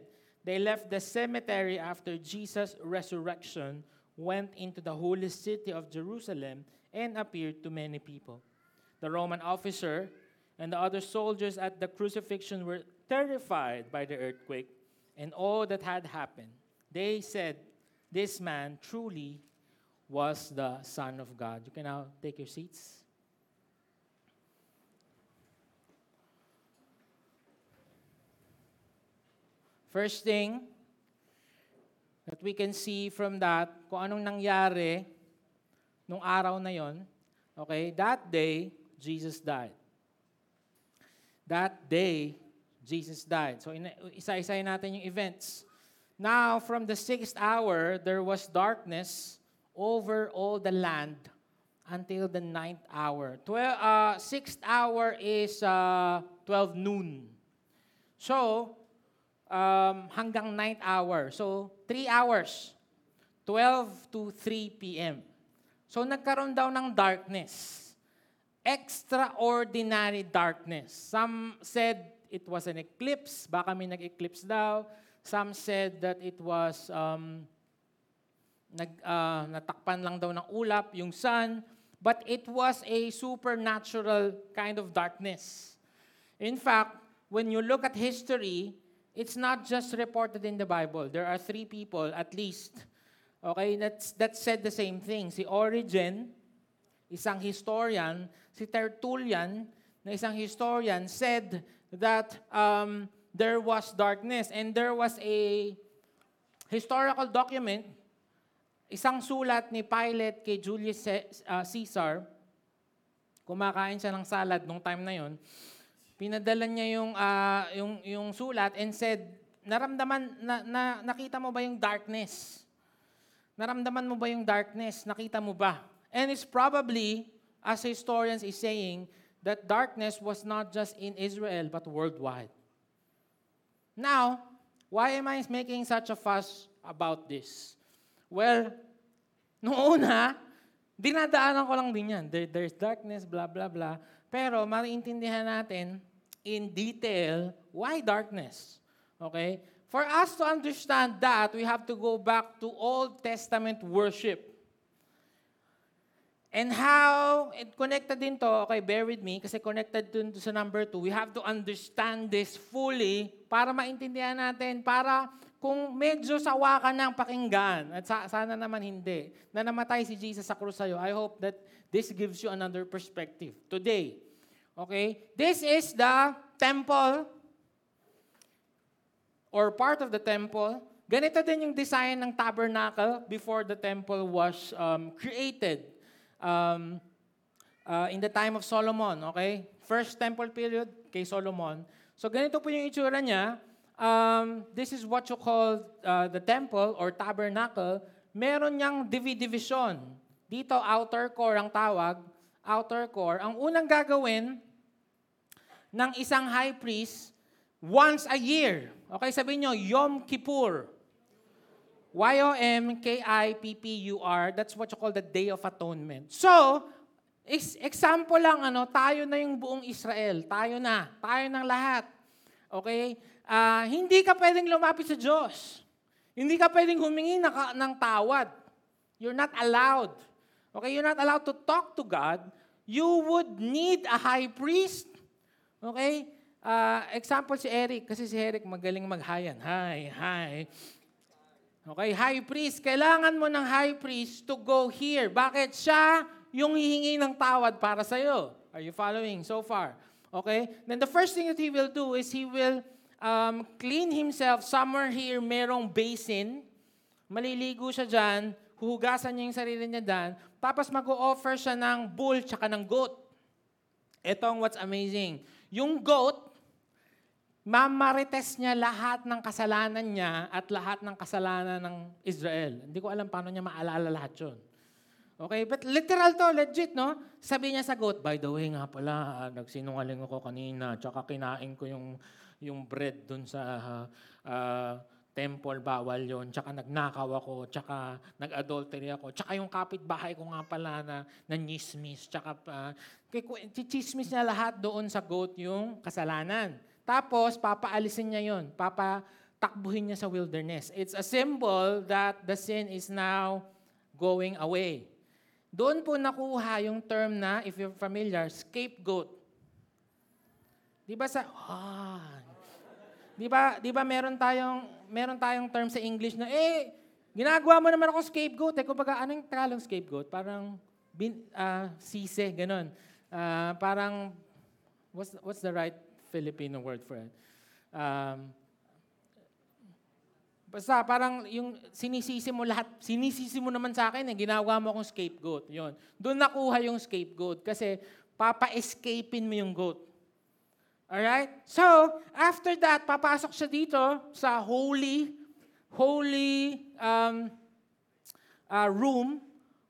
They left the cemetery after Jesus' resurrection, went into the holy city of Jerusalem, and appeared to many people. The Roman officer and the other soldiers at the crucifixion were terrified by the earthquake and all that had happened. They said, This man truly was the Son of God. You can now take your seats. First thing that we can see from that, kung anong nangyari nung araw na yon, okay, that day, Jesus died. That day, Jesus died. So isa-isayin natin yung events. Now, from the sixth hour, there was darkness over all the land until the ninth hour. Twelve, uh, sixth hour is uh, 12 noon. So, um, hanggang ninth hour. So, three hours. 12 to 3 p.m. So, nagkaroon daw ng darkness. Extraordinary darkness. Some said it was an eclipse. Baka may nag-eclipse daw. Some said that it was um, nag, ah, natakpan lang daw ng ulap yung sun. But it was a supernatural kind of darkness. In fact, when you look at history, it's not just reported in the Bible. There are three people at least, okay, that's, that said the same thing. Si Origen, isang historian, si Tertullian, na isang historian, said that um, there was darkness and there was a historical document, isang sulat ni Pilate kay Julius uh, Caesar, kumakain siya ng salad nung time na yon. Pinadala niya yung, ah, yung, yung sulat and said, naramdaman, na, na, nakita mo ba yung darkness? Naramdaman mo ba yung darkness? Nakita mo ba? And it's probably, as historians is saying, that darkness was not just in Israel, but worldwide. Now, why am I making such a fuss about this? Well, noong una, dinadaanan ko lang din yan. There, there's darkness, blah, blah, blah. Pero maintindihan natin in detail why darkness. Okay? For us to understand that, we have to go back to Old Testament worship. And how it connected din to, okay, bear with me, kasi connected dun sa number two, we have to understand this fully para maintindihan natin, para kung medyo sawa ka ng pakinggan, at sa- sana naman hindi, na namatay si Jesus sa krus sa'yo, I hope that this gives you another perspective today. Okay? This is the temple or part of the temple. Ganito din yung design ng tabernacle before the temple was um, created um, uh, in the time of Solomon. Okay? First temple period kay Solomon. So ganito po yung itsura niya. Um, this is what you call uh, the temple or tabernacle. Meron niyang division. Dito, outer core ang tawag. Outer core. Ang unang gagawin ng isang high priest once a year. Okay, sabihin nyo, Yom Kippur. Y-O-M-K-I-P-P-U-R. That's what you call the Day of Atonement. So, is example lang, ano, tayo na yung buong Israel. Tayo na. Tayo ng lahat. Okay? Ah, hindi ka pwedeng lumapit sa Diyos. Hindi ka pwedeng humingi ng, ka- ng tawad. You're not allowed. Okay? You're not allowed to talk to God. You would need a high priest. Okay? Ah, example si Eric. Kasi si Eric magaling maghayan. Hi, hi. Okay, high priest. Kailangan mo ng high priest to go here. Bakit? Siya yung hihingi ng tawad para sa'yo. Are you following so far? Okay? Then the first thing that he will do is he will um, clean himself. Somewhere here, merong basin. Maliligo siya dyan. Huhugasan niya yung sarili niya dyan. Tapos mag-o-offer siya ng bull tsaka ng goat. Ito ang what's amazing. Yung goat, mamarites niya lahat ng kasalanan niya at lahat ng kasalanan ng Israel. Hindi ko alam paano niya maalala lahat yun. Okay, but literal to, legit, no? Sabi niya sa goat, by the way nga pala, ah, nagsinungaling ako kanina, tsaka kinain ko yung, yung bread dun sa ah, temple, bawal yon tsaka nagnakaw ako, tsaka nag-adultery ako, tsaka yung kapitbahay ko nga pala na, na nismis, tsaka uh, chismis niya lahat doon sa goat yung kasalanan. Tapos, papaalisin niya yon papatakbuhin niya sa wilderness. It's a symbol that the sin is now going away. Doon po nakuha yung term na, if you're familiar, scapegoat. Di ba sa, ah, di ba, di ba meron tayong, meron tayong term sa English na, eh, ginagawa mo naman ako scapegoat. Eh, kumbaga, anong Tagalog scapegoat? Parang, bin, ah, sise, ganun. Ah, parang, what's, what's the right Filipino word for it? Um, Basta parang yung sinisisi mo lahat, sinisisi mo naman sa akin, eh, ginawa mo akong scapegoat. Yon. Doon nakuha yung scapegoat kasi papa-escapein mo yung goat. Alright? So, after that, papasok siya dito sa holy, holy um, uh, room,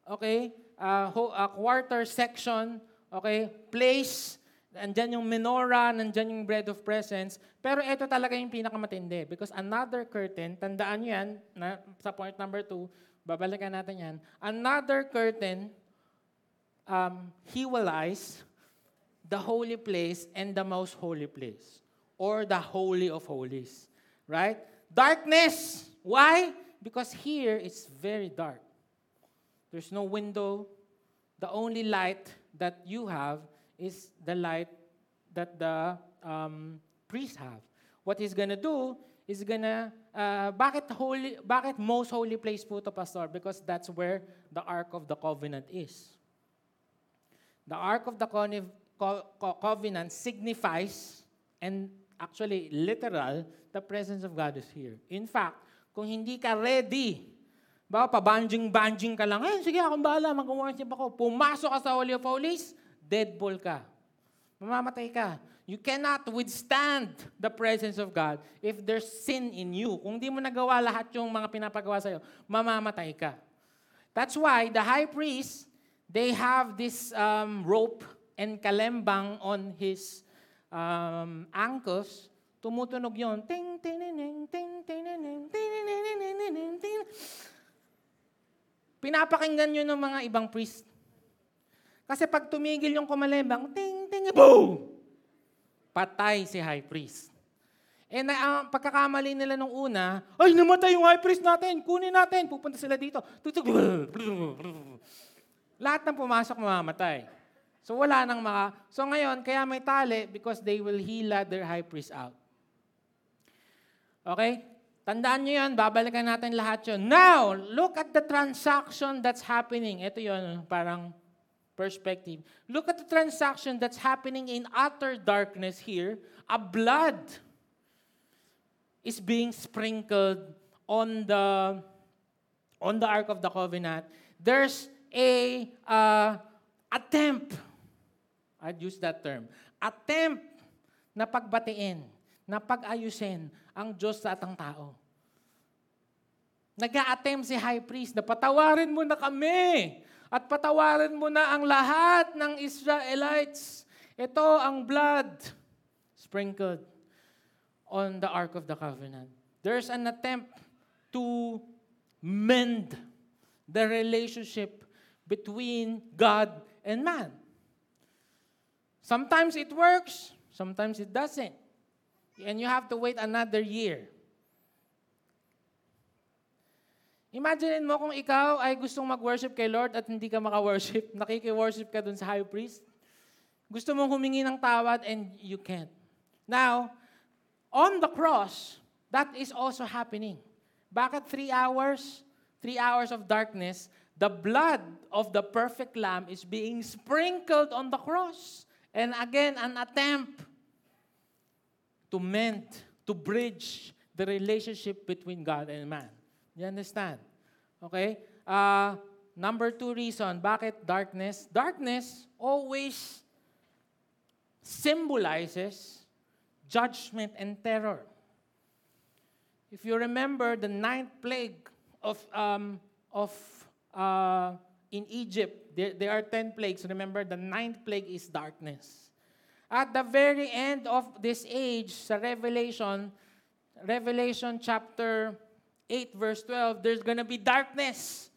okay? Uh, ho- uh, quarter section, okay? Place, nandyan yung menorah, nandyan yung bread of presence. Pero ito talaga yung pinakamatindi because another curtain, tandaan nyo yan, na, sa point number two, babalikan natin yan, another curtain um, he will eyes the holy place and the most holy place, or the holy of holies. Right? Darkness. Why? Because here it's very dark. There's no window. The only light that you have is the light that the um, priest have. What he's gonna do is gonna uh, bakit holy bakit most holy place po to pastor because that's where the ark of the covenant is. The Ark of the Cone- Co- Co- Covenant signifies, and actually literal, the presence of God is here. In fact, kung hindi ka ready, ba pabanjing-banjing ka lang, eh, sige, akong bahala, mag-worship ako. Pumasok ka sa Holy of Holies, dead ball ka. Mamamatay ka. You cannot withstand the presence of God if there's sin in you. Kung di mo nagawa lahat yung mga pinapagawa sa'yo, mamamatay ka. That's why the high priest, they have this um, rope and kalembang on his um, ankles. Tumutunog yon. Ting, ting, ting, ting, ting, ting, ting, ting. Pinapakinggan yun ng mga ibang priest. Kasi pag tumigil yung kumalembang, ting, ting, boom! Patay si high priest. Eh, na, ang pagkakamali nila nung una, ay, namatay yung high priest natin, kunin natin, pupunta sila dito. Lahat ng pumasok mamamatay. So wala nang maka... So ngayon, kaya may tali because they will hila their high priest out. Okay? Tandaan nyo yan, babalikan natin lahat yun. Now, look at the transaction that's happening. Ito yun, parang perspective. Look at the transaction that's happening in utter darkness here. A blood is being sprinkled on the on the Ark of the Covenant. There's a uh, attempt. I'd use that term. Attempt na pagbatiin, na pag-ayusin ang Diyos sa atang tao. Nag-a-attempt si high priest na patawarin mo na kami at patawarin mo na ang lahat ng Israelites. Ito ang blood sprinkled on the Ark of the Covenant. There's an attempt to mend the relationship between God and man. Sometimes it works, sometimes it doesn't. And you have to wait another year. Imagine mo kung ikaw ay gustong mag-worship kay Lord at hindi ka maka-worship, nakiki-worship ka dun sa high priest. Gusto mong humingi ng tawad and you can't. Now, on the cross, that is also happening. Bakit three hours? Three hours of darkness, the blood of the perfect lamb is being sprinkled on the cross. And again, an attempt to mend, to bridge the relationship between God and man. You understand? Okay? Uh, number two reason, bakit darkness? Darkness always symbolizes judgment and terror. If you remember the ninth plague of, um, of uh, in Egypt, there, there are ten plagues. Remember, the ninth plague is darkness. At the very end of this age, sa Revelation, Revelation chapter 8, verse 12, there's going to be darkness.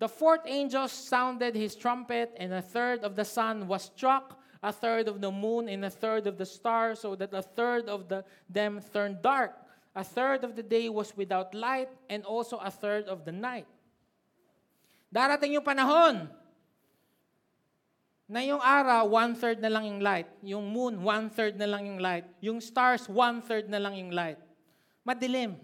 The fourth angel sounded his trumpet, and a third of the sun was struck, a third of the moon, and a third of the stars, so that a third of the, them turned dark. A third of the day was without light, and also a third of the night. Darating yung panahon na yung araw, one-third na lang yung light. Yung moon, one-third na lang yung light. Yung stars, one-third na lang yung light. Madilim.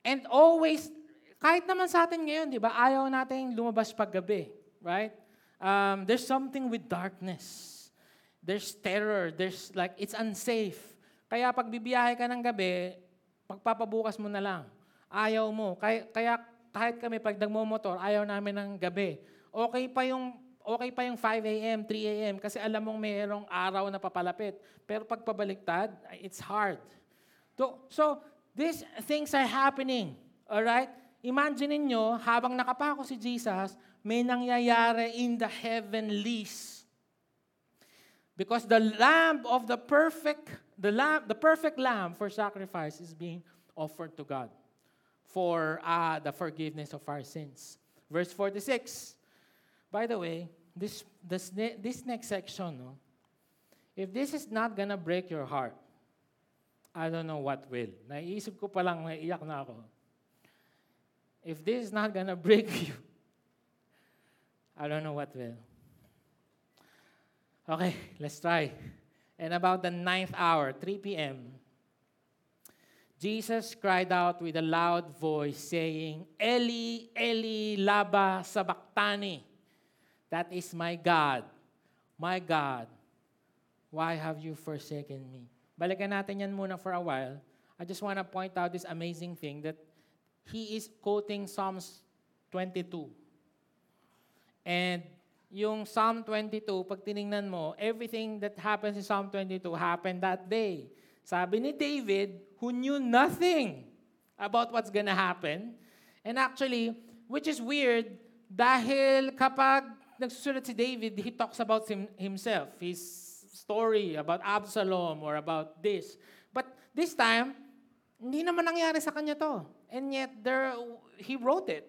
And always, kahit naman sa atin ngayon, di ba, ayaw natin lumabas paggabi. Right? Um, there's something with darkness. There's terror. There's like, it's unsafe. Kaya pag bibiyahe ka ng gabi, pagpapabukas mo na lang. Ayaw mo. Kaya, kaya kahit kami pag nagmomotor, ayaw namin ng gabi. Okay pa yung okay pa yung 5 a.m., 3 a.m. kasi alam mong mayroong araw na papalapit. Pero pag pabaliktad, it's hard. So, so these things are happening. All right? Imagine niyo habang nakapako si Jesus, may nangyayari in the heavenlies. Because the lamb of the perfect, the lamb, the perfect lamb for sacrifice is being offered to God for uh, the forgiveness of our sins. Verse 46. By the way, this, this, this next section, no, if this is not gonna break your heart, I don't know what will. Naiisip ko pa lang, naiiyak na ako. If this is not gonna break you, I don't know what will. Okay, let's try. And about the ninth hour, 3 p.m., Jesus cried out with a loud voice, saying, Eli, Eli, laba sabachthani. That is my God, my God, why have you forsaken me? Balikan natin yan muna for a while. I just want to point out this amazing thing that he is quoting Psalms 22. And yung Psalm 22, pag tiningnan mo, everything that happens in Psalm 22 happened that day. Sabi ni David, who knew nothing about what's gonna happen. And actually, which is weird, dahil kapag nagsusulat si David, he talks about him, himself, his story about Absalom or about this. But this time, hindi naman nangyari sa kanya to. And yet, there, he wrote it.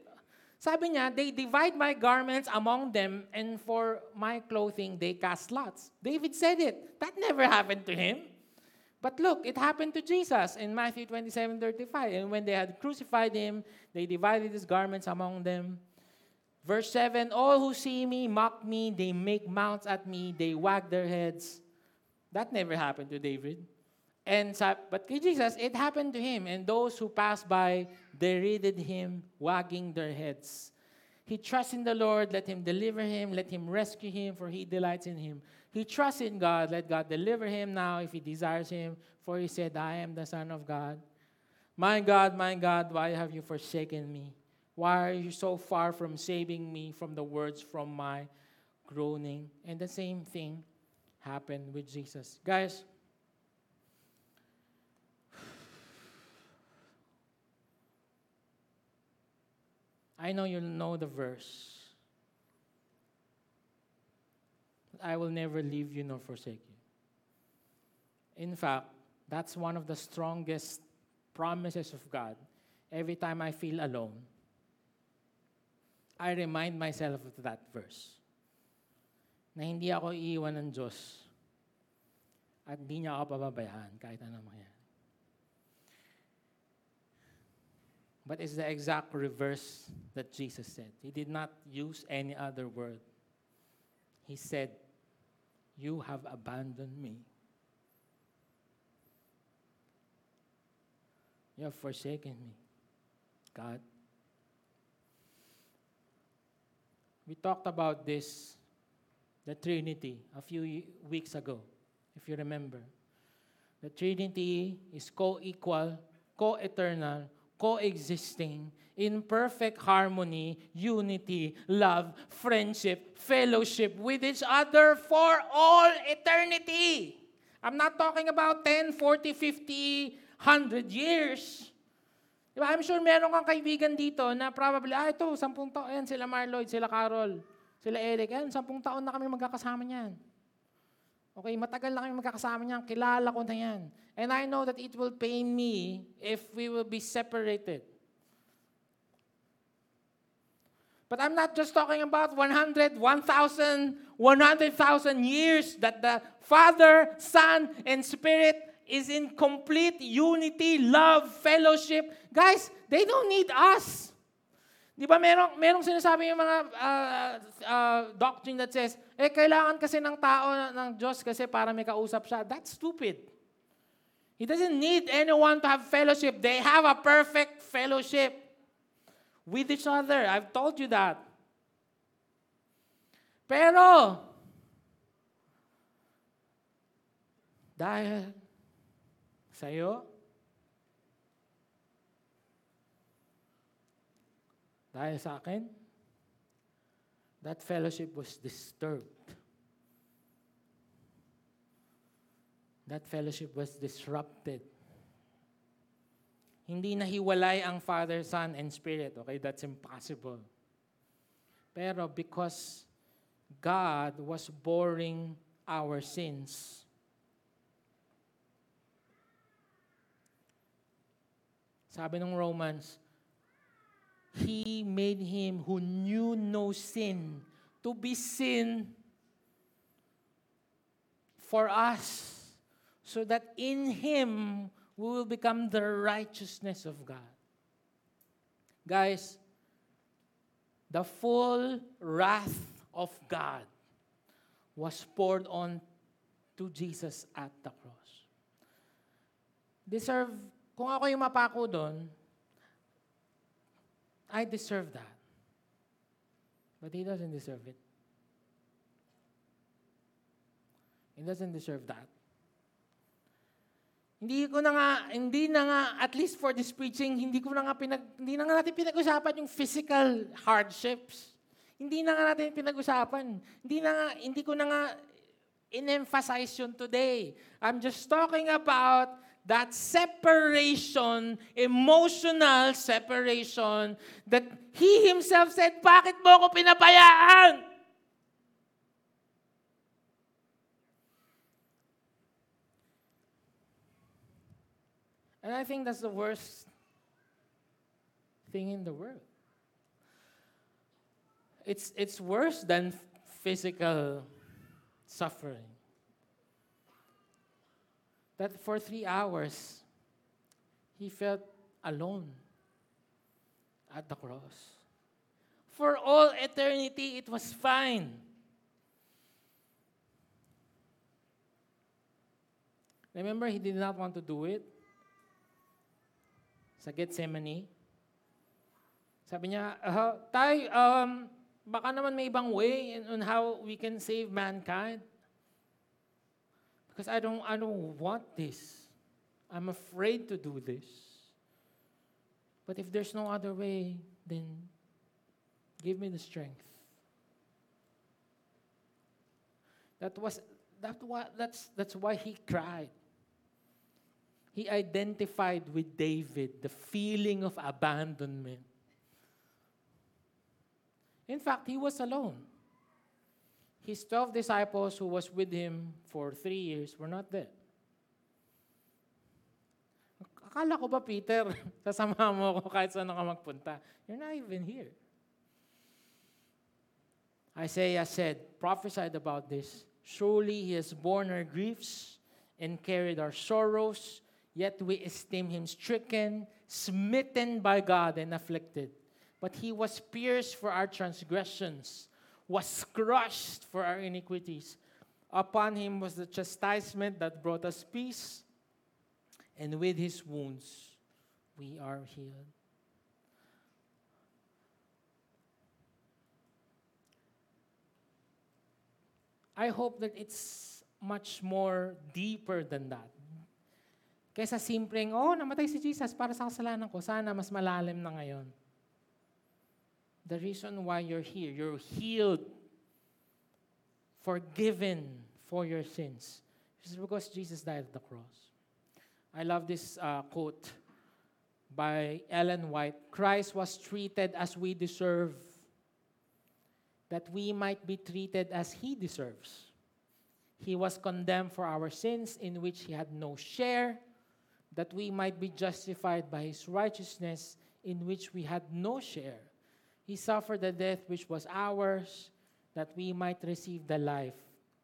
Sabi niya, they divide my garments among them, and for my clothing they cast lots. David said it. That never happened to him. But look, it happened to Jesus in Matthew 27, 35. And when they had crucified him, they divided his garments among them. Verse 7, All who see me mock me, they make mouths at me, they wag their heads. That never happened to David. And but kay Jesus, it happened to him. And those who passed by, derided him, wagging their heads. He trusts in the Lord, let him deliver him, let him rescue him, for he delights in him. He trusts in God, let God deliver him now if he desires him, for he said, I am the Son of God. My God, my God, why have you forsaken me? Why are you so far from saving me from the words from my groaning? And the same thing happened with Jesus. Guys, I know you'll know the verse. I will never leave you nor forsake you. In fact, that's one of the strongest promises of God. Every time I feel alone, I remind myself of that verse. Na hindi ako iiwan ng Diyos at hindi niya ako pababayaan kahit ano mangyari. But it's the exact reverse that Jesus said. He did not use any other word. He said, You have abandoned me. You have forsaken me, God. We talked about this, the Trinity, a few weeks ago, if you remember. The Trinity is co equal, co eternal, coexisting in perfect harmony, unity, love, friendship, fellowship with each other for all eternity. I'm not talking about 10, 40, 50, 100 years. Diba? I'm sure meron kang kaibigan dito na probably, ah, ito, sampung taon, ayan, sila Marloyd, sila Carol, sila Eric, ayan, sampung taon na kami magkakasama niyan. Okay, matagal na kami magkakasama niyan, kilala ko na yan. And I know that it will pain me if we will be separated. But I'm not just talking about 100, 1,000, 100,000 years that the Father, Son, and Spirit is in complete unity, love, fellowship. Guys, they don't need us. Di ba merong, merong sinasabi yung mga uh, uh, doctrine that says, eh, kailangan kasi ng tao ng Diyos kasi para may kausap siya. That's stupid. He doesn't need anyone to have fellowship. They have a perfect fellowship with each other. I've told you that. Pero, dahil sa'yo, dahil sa akin, that fellowship was disturbed. That fellowship was disrupted. Hindi nahiwalay ang Father, Son, and Spirit. Okay, that's impossible. Pero because God was boring our sins, sabi ng Romans, He made Him who knew no sin to be sin for us, so that in Him we will become the righteousness of God. Guys, the full wrath of God was poured on to Jesus at the cross. Deserve, kung ako yung mapako doon, I deserve that. But he doesn't deserve it. He doesn't deserve that. Hindi ko na nga, hindi na nga, at least for this preaching, hindi ko na nga pinag, hindi na nga natin pinag-usapan yung physical hardships. Hindi na nga natin pinag-usapan. Hindi na nga, hindi ko na nga in-emphasize yun today. I'm just talking about that separation, emotional separation, that He Himself said, bakit mo ako pinabayaan? And I think that's the worst thing in the world. It's, it's worse than physical suffering. That for three hours, he felt alone at the cross. For all eternity, it was fine. Remember, he did not want to do it. Sa Gethsemane. Sabi niya, uh, Tay, um, baka naman may ibang way on how we can save mankind. Because I don't, I don't want this. I'm afraid to do this. But if there's no other way, then give me the strength. That was that why that's that's why he cried. He identified with David the feeling of abandonment. In fact, he was alone. His 12 disciples who was with him for three years were not there. Akala ko ba, Peter, sasama mo ako kahit saan ka magpunta? You're not even here. Isaiah said, prophesied about this. Surely he has borne our griefs and carried our sorrows, yet we esteem him stricken, smitten by God, and afflicted. But he was pierced for our transgressions, was crushed for our iniquities. Upon him was the chastisement that brought us peace, and with his wounds we are healed. I hope that it's much more deeper than that. Kaysa simpleng, oh, namatay si Jesus para sa kasalanan ko. Sana mas malalim na ngayon. The reason why you're here, you're healed, forgiven for your sins, is because Jesus died at the cross. I love this uh, quote by Ellen White Christ was treated as we deserve, that we might be treated as he deserves. He was condemned for our sins in which he had no share, that we might be justified by his righteousness in which we had no share. He suffered the death which was ours, that we might receive the life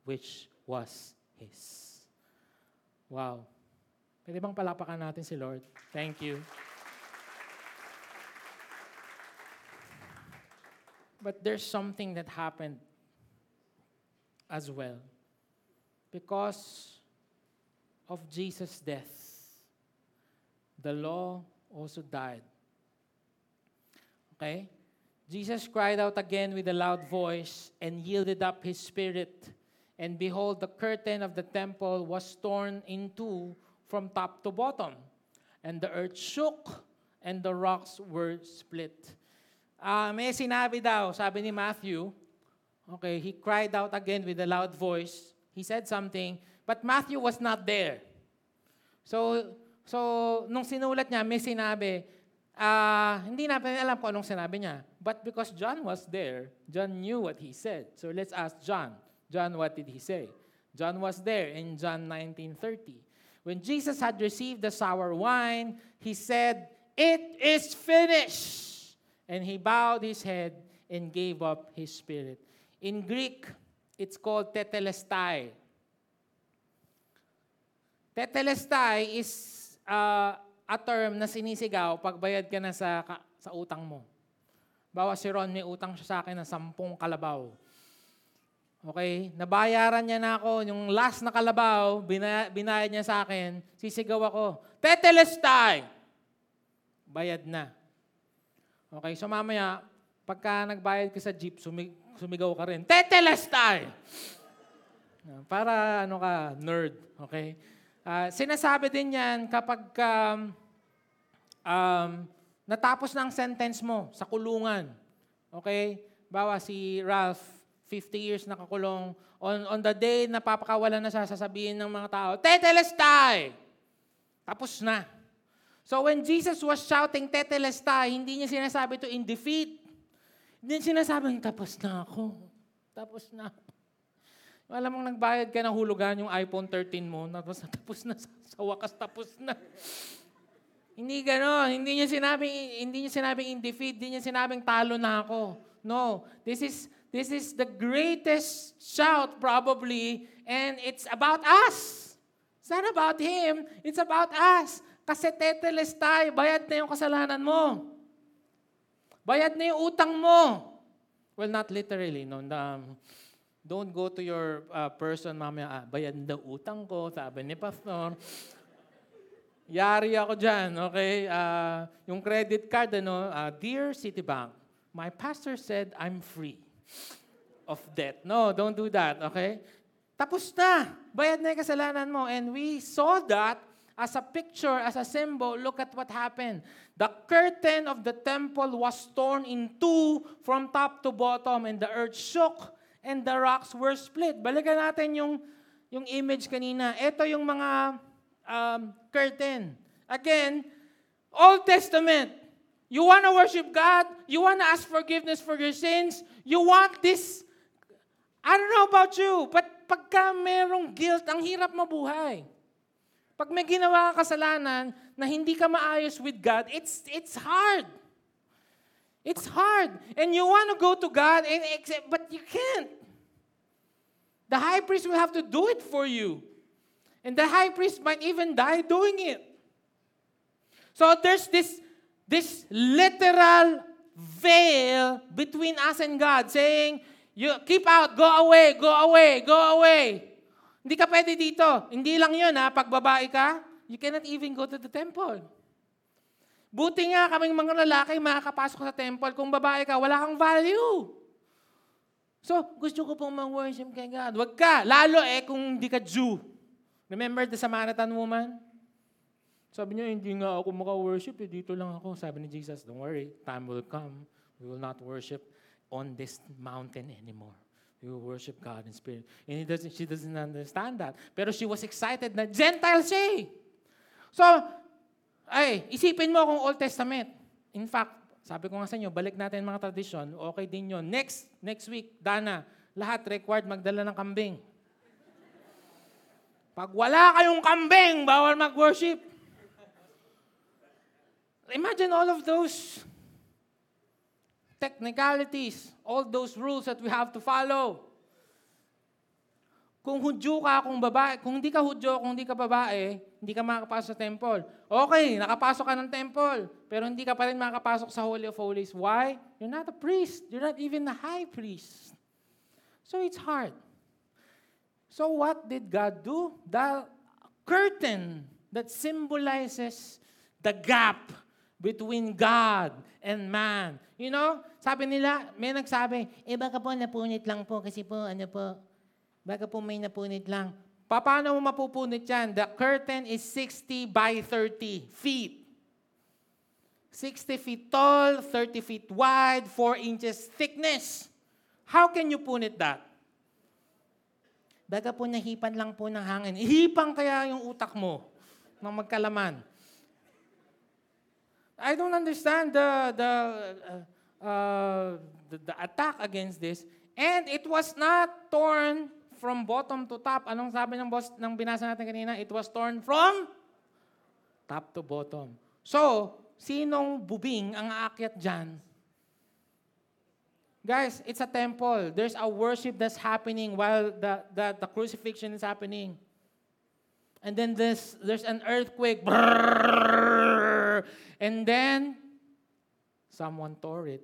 which was his. Wow. Pwede bang palapakan natin si Lord? Thank you. But there's something that happened as well. Because of Jesus' death, the law also died. Okay? Jesus cried out again with a loud voice and yielded up his spirit. And behold, the curtain of the temple was torn in two from top to bottom. And the earth shook and the rocks were split. Ah, may sinabi daw, sabi ni Matthew, Okay, he cried out again with a loud voice. He said something, but Matthew was not there. So, so nung sinulat niya, may sinabi, ah, hindi natin alam kung anong sinabi niya. But because John was there, John knew what he said. So let's ask John. John, what did he say? John was there in John 19:30. When Jesus had received the sour wine, he said, "It is finished." And he bowed his head and gave up his spirit. In Greek, it's called tetelestai. Tetelestai is uh, a term na sinisigaw pag bayad ka na sa, ka- sa utang mo. Bawa si Ron, may utang siya sa akin na sampung kalabaw. Okay? Nabayaran niya na ako. Yung last na kalabaw, bina- binayad niya sa akin, sisigaw ako, Tetelestai! Bayad na. Okay, so mamaya, pagka nagbayad ka sa jeep, sumi- sumigaw ka rin, Tetelestai! Para ano ka, nerd. Okay? Ah, sinasabi din yan kapag um, um, natapos na ang sentence mo sa kulungan. Okay? Bawa si Ralph, 50 years nakakulong. On, on the day na papakawalan na siya, sasabihin ng mga tao, Tetelestai! Tapos na. So when Jesus was shouting Tetelestai, hindi niya sinasabi to in defeat. Hindi niya sinasabi, tapos na ako. Tapos na ako. Alam mong nagbayad ka ng hulugan yung iPhone 13 mo, tapos tapos na sa, wakas tapos na. hindi gano'n. Hindi niya sinabing hindi niya sinabing in defeat, hindi niya sinabing talo na ako. No, this is this is the greatest shout probably and it's about us. It's not about him, it's about us. Kasi teteles tayo, bayad na yung kasalanan mo. Bayad na yung utang mo. Well, not literally. No, um, don't go to your uh, person, mamaya, ah, bayad na utang ko, sabi ni Pastor. Yari ako dyan, okay? Ah, yung credit card, ano, ah, Dear Citibank, my pastor said I'm free of debt. No, don't do that, okay? Tapos na. Bayad na yung kasalanan mo. And we saw that as a picture, as a symbol. Look at what happened. The curtain of the temple was torn in two from top to bottom, and the earth shook, and the rocks were split. Balikan natin yung, yung image kanina. Ito yung mga um, curtain. Again, Old Testament. You want to worship God? You want to ask forgiveness for your sins? You want this? I don't know about you, but pagka merong guilt, ang hirap mabuhay. Pag may ginawa ka kasalanan na hindi ka maayos with God, it's, it's hard. It's hard. And you want to go to God, and accept, but you can't. The high priest will have to do it for you. And the high priest might even die doing it. So there's this, this literal veil between us and God saying, you keep out, go away, go away, go away. Hindi ka pwede dito. Hindi lang yun ha, pag babae ka, you cannot even go to the temple. Buti nga kaming mga lalaki makakapasok sa temple. Kung babae ka, wala kang value. So, gusto ko pong mag-worship kay God. Huwag ka. Lalo eh kung hindi ka Jew. Remember the Samaritan woman? Sabi niya, hindi nga ako maka-worship. Eh, dito lang ako. Sabi ni Jesus, don't worry. Time will come. We will not worship on this mountain anymore. We will worship God in spirit. And he doesn't, she doesn't understand that. Pero she was excited na Gentile siya eh. So, ay, isipin mo kung Old Testament. In fact, sabi ko nga sa inyo, balik natin mga tradisyon, okay din yun. Next, next week, Dana, lahat required magdala ng kambing. Pag wala kayong kambing, bawal mag-worship. Imagine all of those technicalities, all those rules that we have to follow. Kung hudyo ka, kung babae, kung hindi ka hudyo, kung hindi ka babae, hindi ka makakapasok sa temple. Okay, nakapasok ka ng temple, pero hindi ka pa rin makakapasok sa Holy of Holies. Why? You're not a priest. You're not even the high priest. So it's hard. So what did God do? The curtain that symbolizes the gap between God and man. You know, sabi nila, may nagsabi, eh baka po napunit lang po kasi po ano po, baka po may napunit lang. Pa- Paano mo mapupunit yan? The curtain is 60 by 30 feet. 60 feet tall, 30 feet wide, 4 inches thickness. How can you punit that? Baga po nahipan lang po ng hangin. Ihipang kaya yung utak mo ng magkalaman. I don't understand the the uh, uh, the, the attack against this. And it was not torn from bottom to top. Anong sabi ng boss ng binasa natin kanina? It was torn from top to bottom. So, sinong bubing ang aakyat dyan? Guys, it's a temple. There's a worship that's happening while the, the, the crucifixion is happening. And then there's, there's an earthquake. And then, someone tore it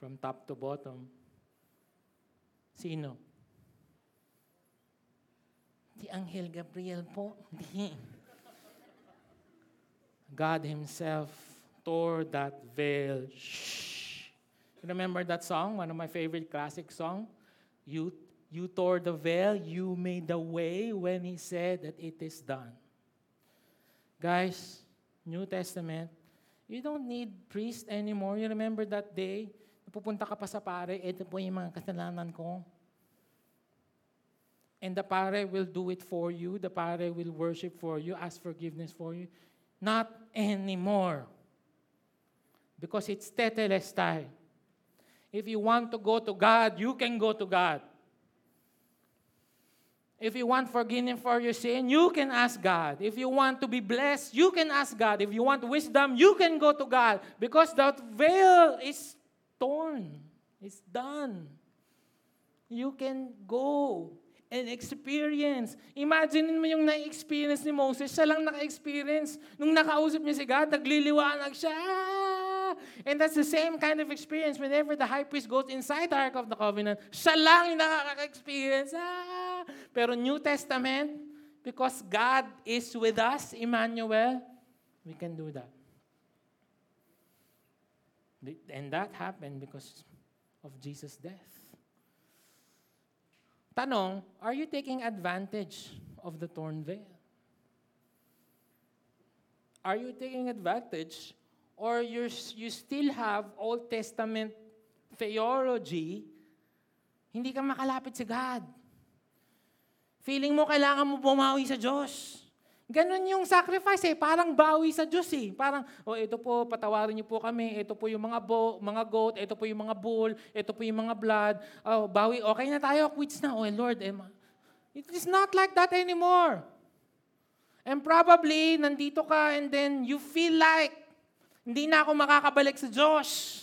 from top to bottom. Sino? Di Angel Gabriel po. Di. God Himself tore that veil. Shh. Remember that song? One of my favorite classic song? You, you tore the veil, you made the way when He said that it is done. Guys, New Testament, you don't need priest anymore. You remember that day? Pupunta ka pa sa pare, ito po yung mga kasalanan ko. And the pare will do it for you. The pare will worship for you, ask forgiveness for you. Not anymore. Because it's tetelestai. If you want to go to God, you can go to God. If you want forgiveness for your sin, you can ask God. If you want to be blessed, you can ask God. If you want wisdom, you can go to God. Because that veil is torn. It's done. You can go and experience. Imagine mo yung na-experience ni Moses, siya lang naka-experience. Nung nakausap niya si God, nagliliwanag siya. And that's the same kind of experience whenever the high priest goes inside the Ark of the Covenant, siya lang yung nakaka-experience. Ah! Pero New Testament, because God is with us, Emmanuel, we can do that. And that happened because of Jesus' death. Tanong, are you taking advantage of the torn veil? Are you taking advantage or you're, you still have Old Testament theology, hindi ka makalapit sa God. Feeling mo kailangan mo bumawi sa Diyos. Ganon yung sacrifice eh. Parang bawi sa Diyos eh. Parang, oh, ito po, patawarin niyo po kami. Ito po yung mga, bo, mga goat. Ito po yung mga bull. Ito po yung mga blood. Oh, bawi. Okay na tayo. Quits na. Oh, Lord. Eh, it is not like that anymore. And probably, nandito ka and then you feel like, hindi na ako makakabalik sa Diyos.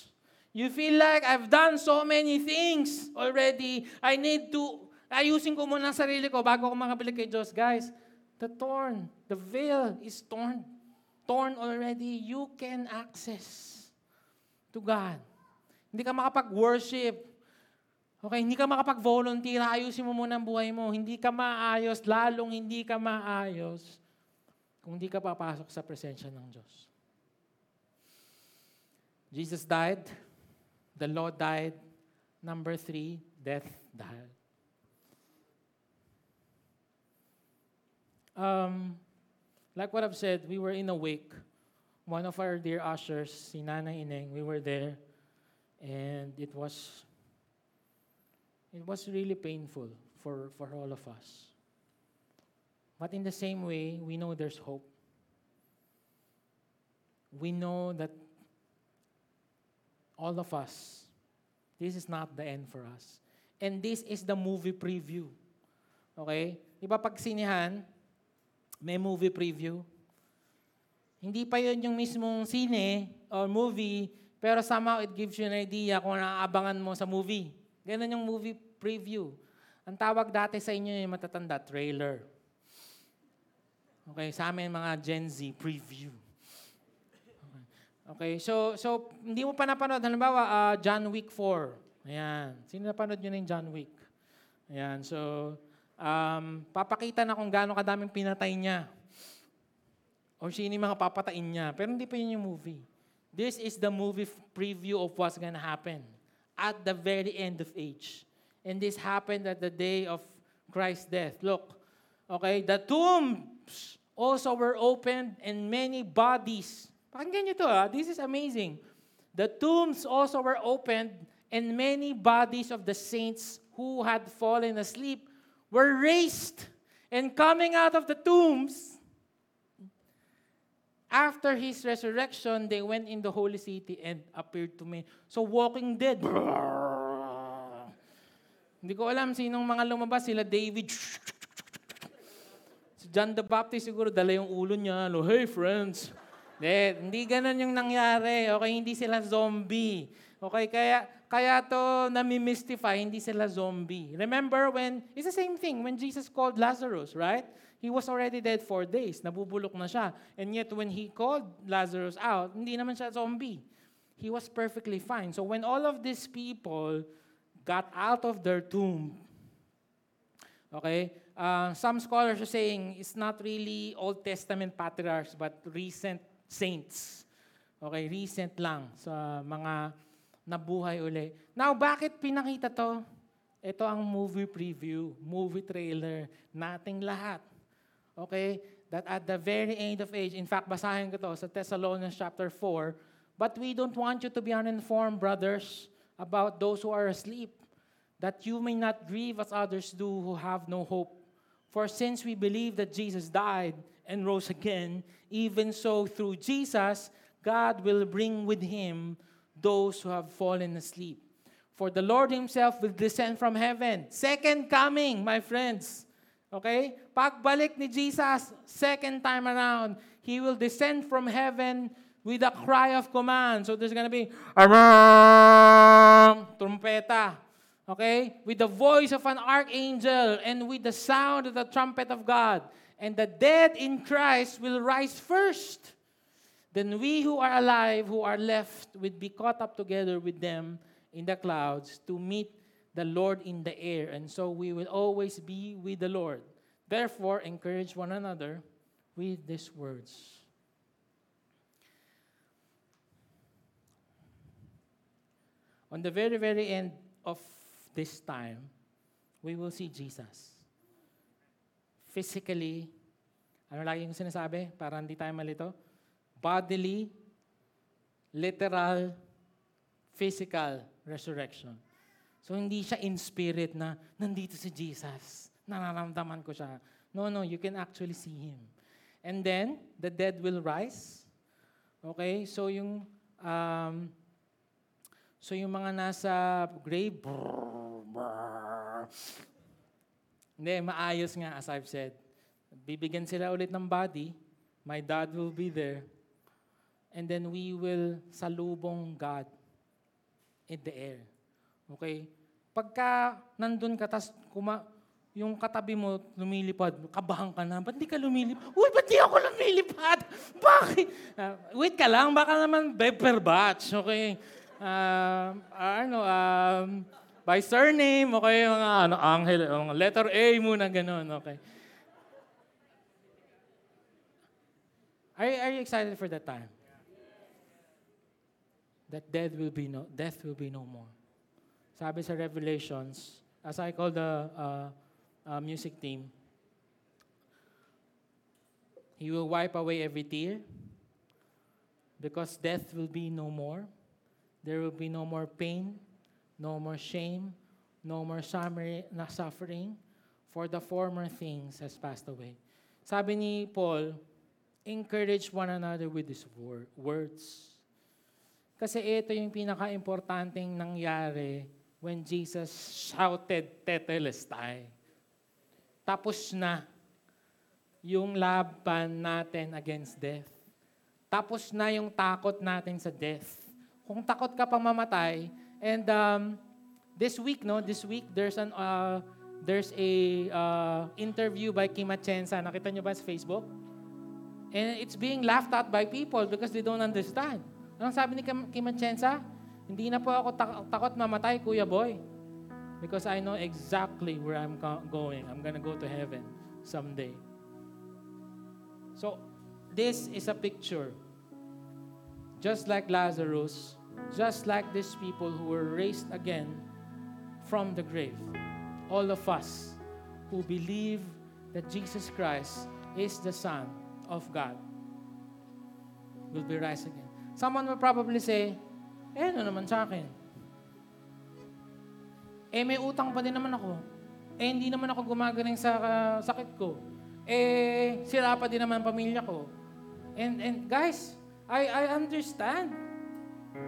You feel like I've done so many things already. I need to, ayusin ko muna sarili ko bago ako makabalik kay Diyos. Guys, the torn, the veil is torn. Torn already. You can access to God. Hindi ka makapag-worship. Okay, hindi ka makapag-volunteer. Ayusin mo muna ang buhay mo. Hindi ka maayos, lalong hindi ka maayos kung hindi ka papasok sa presensya ng Diyos. Jesus died. The law died. Number three, death died. Um, like what I've said, we were in a wake. One of our dear ushers, si Nana Ineng, we were there. And it was, it was really painful for, for all of us. But in the same way, we know there's hope. We know that all of us, this is not the end for us. And this is the movie preview. Okay? Di ba pag sinihan, may movie preview? Hindi pa yun yung mismong sine or movie, pero somehow it gives you an idea kung naaabangan mo sa movie. Ganun yung movie preview. Ang tawag dati sa inyo yung matatanda, trailer. Okay, sa amin mga Gen Z, preview. Okay, so so hindi mo pa napanood, halimbawa, uh, John Wick 4. Ayan. Sino napanood nyo na yung John Wick? Ayan, so um, papakita na kung gaano kadaming pinatay niya. Or sino mga papatain niya. Pero hindi pa yun yung movie. This is the movie preview of what's gonna happen at the very end of age. And this happened at the day of Christ's death. Look, okay, the tombs also were opened and many bodies Pakinggan nyo to ha. This is amazing. The tombs also were opened and many bodies of the saints who had fallen asleep were raised and coming out of the tombs. After his resurrection, they went in the holy city and appeared to me. So walking dead. Hindi ko alam sinong mga lumabas. Sila David. Si John the Baptist siguro dala yung ulo niya. Lo, hey friends. Hindi, hindi ganun yung nangyari. Okay, hindi sila zombie. Okay, kaya kaya to nami-mystify, hindi sila zombie. Remember when, it's the same thing when Jesus called Lazarus, right? He was already dead four days. Nabubulok na siya. And yet when he called Lazarus out, hindi naman siya zombie. He was perfectly fine. So when all of these people got out of their tomb, okay, uh, some scholars are saying it's not really Old Testament patriarchs, but recent saints. Okay, recent lang sa mga nabuhay uli. Now, bakit pinakita to? Ito ang movie preview, movie trailer, nating lahat. Okay? That at the very end of age, in fact, basahin ko to sa Thessalonians chapter 4, but we don't want you to be uninformed, brothers, about those who are asleep, that you may not grieve as others do who have no hope. For since we believe that Jesus died and rose again, even so through Jesus, God will bring with him those who have fallen asleep. For the Lord himself will descend from heaven. Second coming, my friends. Okay? Pagbalik ni Jesus, second time around, He will descend from heaven with a cry of command. So there's gonna be, Aram! Trumpeta. Okay? With the voice of an archangel and with the sound of the trumpet of God. And the dead in Christ will rise first. Then we who are alive, who are left, will be caught up together with them in the clouds to meet the Lord in the air. And so we will always be with the Lord. Therefore, encourage one another with these words. On the very, very end of this time, we will see Jesus. Physically, ano lagi yung sinasabi? Para hindi tayo malito? Bodily, literal, physical resurrection. So hindi siya in spirit na nandito si Jesus. Nararamdaman ko siya. No, no, you can actually see Him. And then, the dead will rise. Okay? So yung, um, so yung mga nasa grave, brrr, brrr, hindi, maayos nga as I've said. Bibigyan sila ulit ng body. My dad will be there. And then we will salubong God in the air. Okay? Pagka nandun ka, tas kuma, yung katabi mo lumilipad, kabahan ka na, ba't di ka lumilipad? Uy, ba't di ako lumilipad? Bakit? Ah, wait ka lang, baka naman beper batch, okay? Ah, ano, um, by surname, okay, mga ano, angel, mga letter A muna, ganun, okay? Are, are you excited for that time? That death will be no, death will be no more. Sabi sa Revelations, as I call the uh, uh, music team, He will wipe away every tear because death will be no more. There will be no more pain, no more shame, no more suffering, for the former things has passed away. Sabi ni Paul, encourage one another with these wor- words. Kasi ito yung pinaka-importanting nangyari when Jesus shouted Tetelestai. Tapos na yung laban natin against death. Tapos na yung takot natin sa death. Kung takot ka pang mamatay, and um, this week, no, this week, there's an, uh, there's a uh, interview by Kim Atienza. Nakita nyo ba sa Facebook? And it's being laughed at by people because they don't understand. Anong sabi ni Kim Kim Atienza? Hindi na po ako tak- takot mamatay, Kuya Boy. Because I know exactly where I'm go- going. I'm gonna go to heaven someday. So, this is a picture. Just like Lazarus, just like these people who were raised again from the grave. All of us who believe that Jesus Christ is the Son of God will be raised again. Someone will probably say, eh, ano naman sa akin? Eh, may utang pa din naman ako. Eh, hindi naman ako gumagaling sa ah, sakit ko. Eh, sira pa din naman pamilya ko. And, and guys, I, I understand.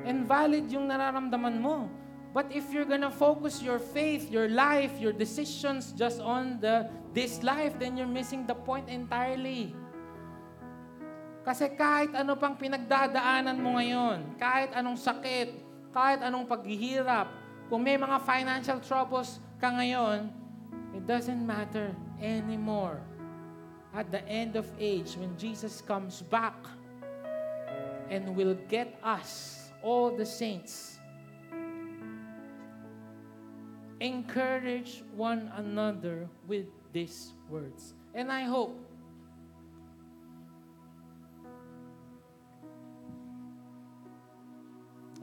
And valid yung nararamdaman mo. But if you're gonna focus your faith, your life, your decisions just on the this life, then you're missing the point entirely. Kasi kahit ano pang pinagdadaanan mo ngayon, kahit anong sakit, kahit anong paghihirap, kung may mga financial troubles ka ngayon, it doesn't matter anymore. At the end of age, when Jesus comes back and will get us, all the saints, encourage one another with these words. And I hope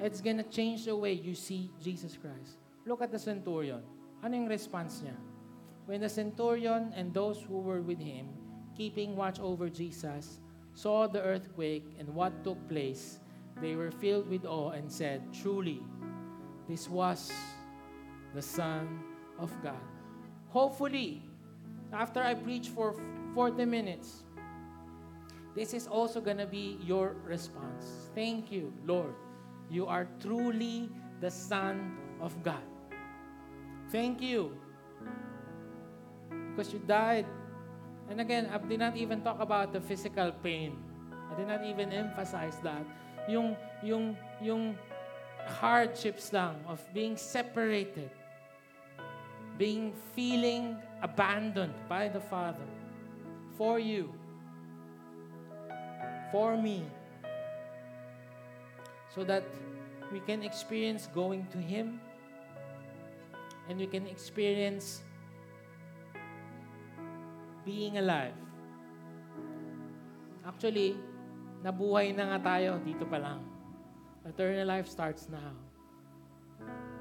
it's gonna change the way you see Jesus Christ. Look at the centurion. Ano yung response niya? When the centurion and those who were with him, keeping watch over Jesus, saw the earthquake and what took place, they were filled with awe and said, Truly, this was the Son of God. Hopefully, after I preach for 40 minutes, this is also gonna be your response. Thank you, Lord. You are truly the Son of God. Thank you. Because you died. And again, I did not even talk about the physical pain. I did not even emphasize that. Yung, yung, yung hardships lang of being separated. Being feeling abandoned by the Father. For you. For me. So that we can experience going to Him and we can experience being alive. Actually, nabuhay na nga tayo dito pa lang. Eternal life starts now.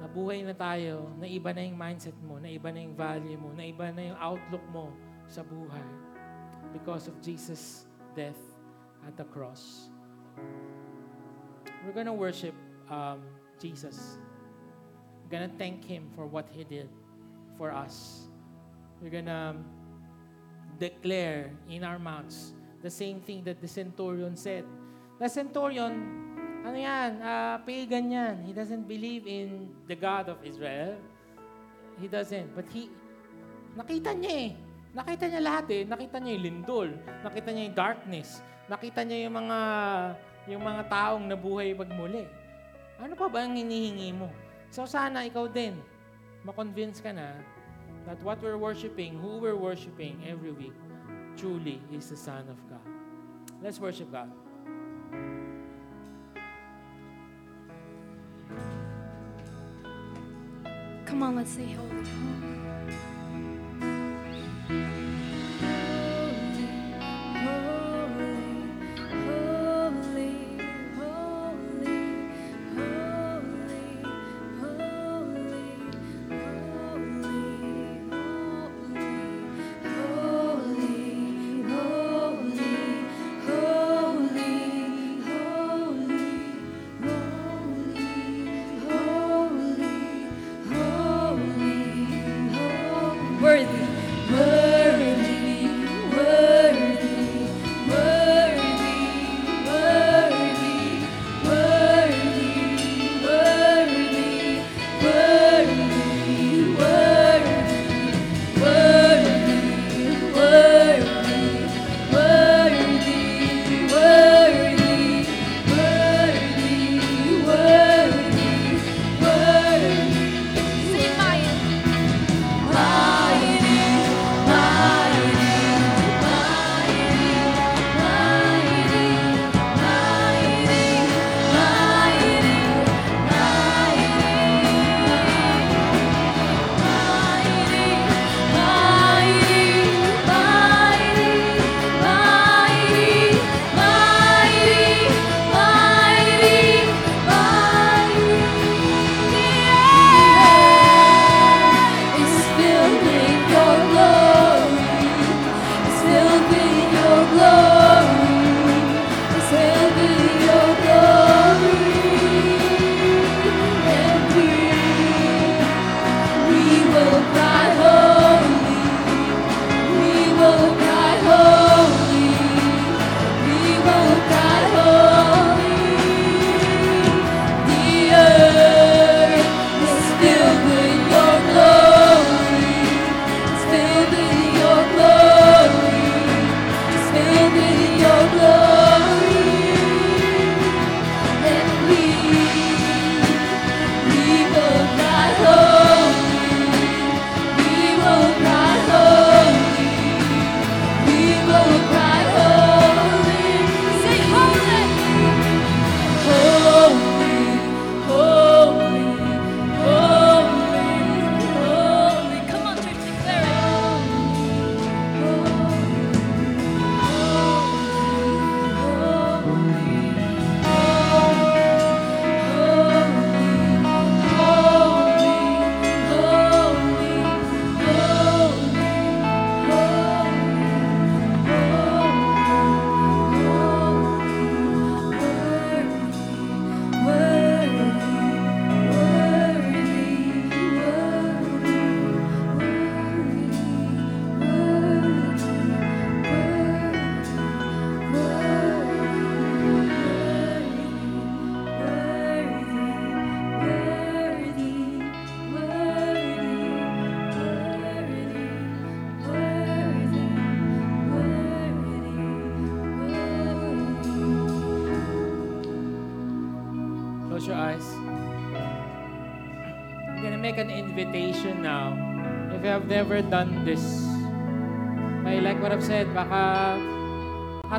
Nabuhay na tayo, na iba na yung mindset mo, na iba na yung value mo, na iba na yung outlook mo sa buhay because of Jesus' death at the cross. We're gonna worship um, Jesus. We're gonna thank Him for what He did for us. We're gonna declare in our mouths the same thing that the centurion said. The centurion, ano yan, uh, pagan yan. He doesn't believe in the God of Israel. He doesn't. But he, nakita niya eh. Nakita niya lahat eh. Nakita niya yung lindol. Nakita niya yung darkness. Nakita niya yung mga yung mga taong nabuhay pagmuli. Ano pa ba ang hinihingi mo? So sana ikaw din, makonvince ka na that what we're worshiping, who we're worshiping every week, truly is the Son of God. Let's worship God. Come on, let's say holy.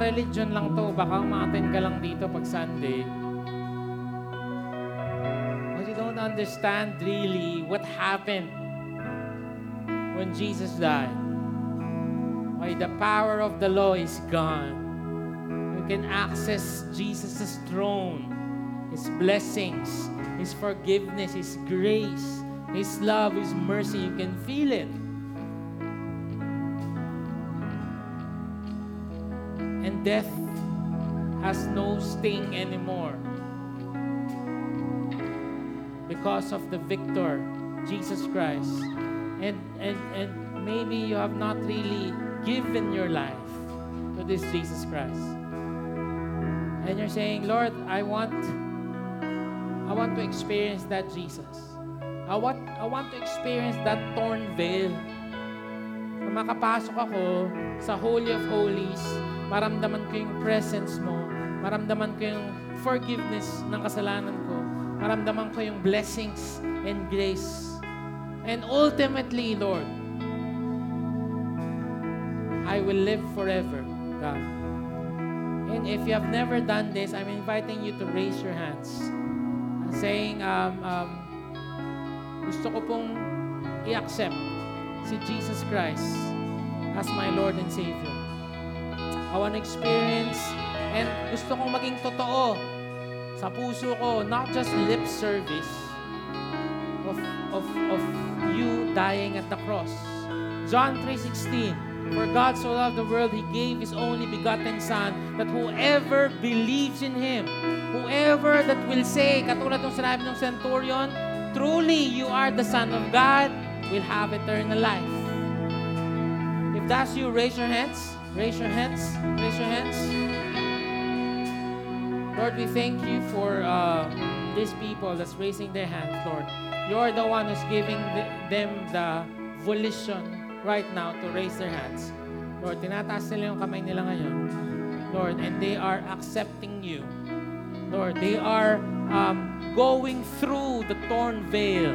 Ka-religion lang to, baka ma-attend ka lang dito pag Sunday. But you don't understand really what happened when Jesus died. Why the power of the law is gone. You can access Jesus' throne, His blessings, His forgiveness, His grace, His love, His mercy. You can feel it. Death has no sting anymore because of the victor, Jesus Christ. And, and, and maybe you have not really given your life to this Jesus Christ. And you're saying, Lord, I want I want to experience that Jesus. I want I want to experience that torn veil. Na makapasok ako sa Holy of Holies, maramdaman ko yung presence mo, maramdaman ko yung forgiveness ng kasalanan ko, maramdaman ko yung blessings and grace. And ultimately, Lord, I will live forever, God. And if you have never done this, I'm inviting you to raise your hands. Saying, um, um, gusto ko pong i-accept si Jesus Christ as my Lord and Savior. I want to experience and gusto kong maging totoo sa puso ko, not just lip service of, of, of you dying at the cross. John 3.16 For God so loved the world, He gave His only begotten Son, that whoever believes in Him, whoever that will say, katulad ng sinabi ng centurion, truly you are the Son of God, will have eternal life. If that's you, raise your hands. Raise your hands. Raise your hands. Lord, we thank you for uh, these people that's raising their hands, Lord. You're the one who's giving the, them the volition right now to raise their hands. Lord, tinataas nila yung kamay nila ngayon. Lord, and they are accepting you. Lord, they are um, going through the torn veil.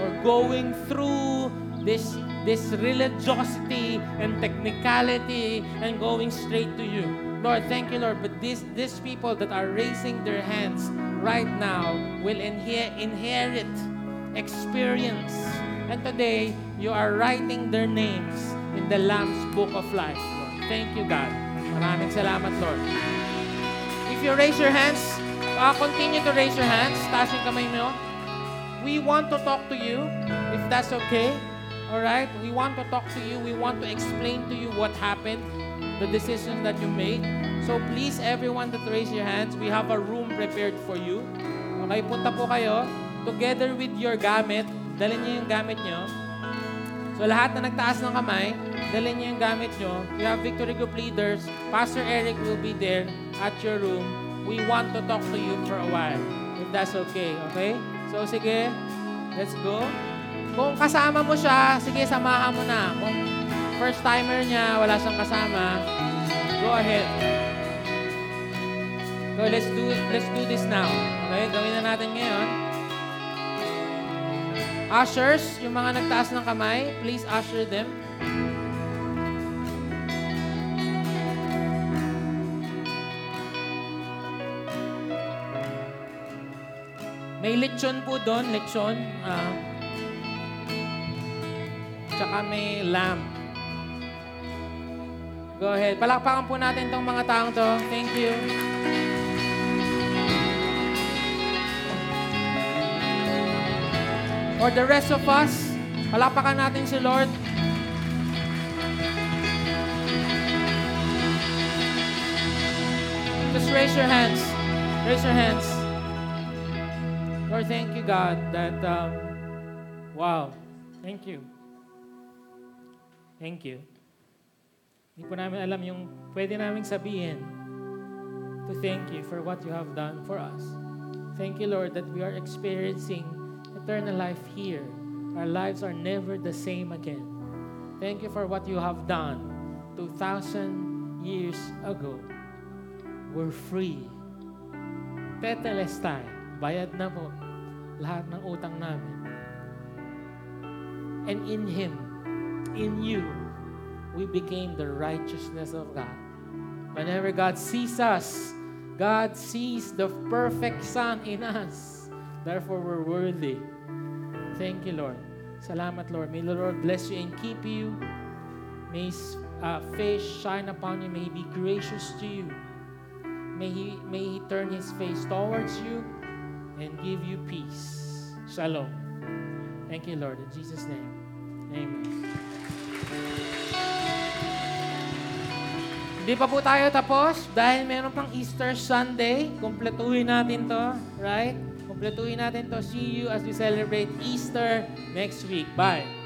Or going through this this religiosity and technicality and going straight to you. Lord, thank you, Lord. But these these people that are raising their hands right now will inher- inherit experience. And today, you are writing their names in the Lamb's Book of Life, Lord. Thank you, God. Maraming salamat, Lord. If you raise your hands, uh, continue to raise your hands. Taas kamay mo. We want to talk to you, if that's okay. All right? We want to talk to you. We want to explain to you what happened, the decision that you made. So please, everyone that raise your hands, we have a room prepared for you. Okay, punta po kayo. Together with your gamit, dalhin niyo yung gamit niyo. So lahat na nagtaas ng kamay, dalhin niyo yung gamit niyo. You have Victory Group leaders. Pastor Eric will be there at your room. We want to talk to you for a while. If that's okay, okay? So sige, let's go. Kung kasama mo siya, sige, samahan mo na. Kung first timer niya, wala siyang kasama, go ahead. Go, let's do. Let's do this now. Okay, gawin na natin ngayon. Ushers, yung mga nagtaas ng kamay, please usher them. May lechon po doon, lechon. ah tsaka may lamb. Go ahead. Palakpakan po natin tong mga taong to. Thank you. For the rest of us, palakpakan natin si Lord. Just raise your hands. Raise your hands. Lord, thank you, God, that, um, wow, thank you. Thank you. Hindi po namin alam yung pwede namin sabihin to thank you for what you have done for us. Thank you, Lord, that we are experiencing eternal life here. Our lives are never the same again. Thank you for what you have done 2,000 years ago. We're free. Tetelestai. bayad na po lahat ng utang namin. And in Him, in you, we became the righteousness of God. Whenever God sees us, God sees the perfect Son in us. Therefore, we're worthy. Thank you, Lord. Salamat, Lord. May the Lord bless you and keep you. May His uh, face shine upon you. May He be gracious to you. May He, may he turn His face towards you and give you peace. Shalom. Thank you, Lord. In Jesus' name. Amen. Hindi pa po tayo tapos dahil meron pang Easter Sunday. Kumpletuhin natin to, right? Kumpletuhin natin to. See you as we celebrate Easter next week. Bye.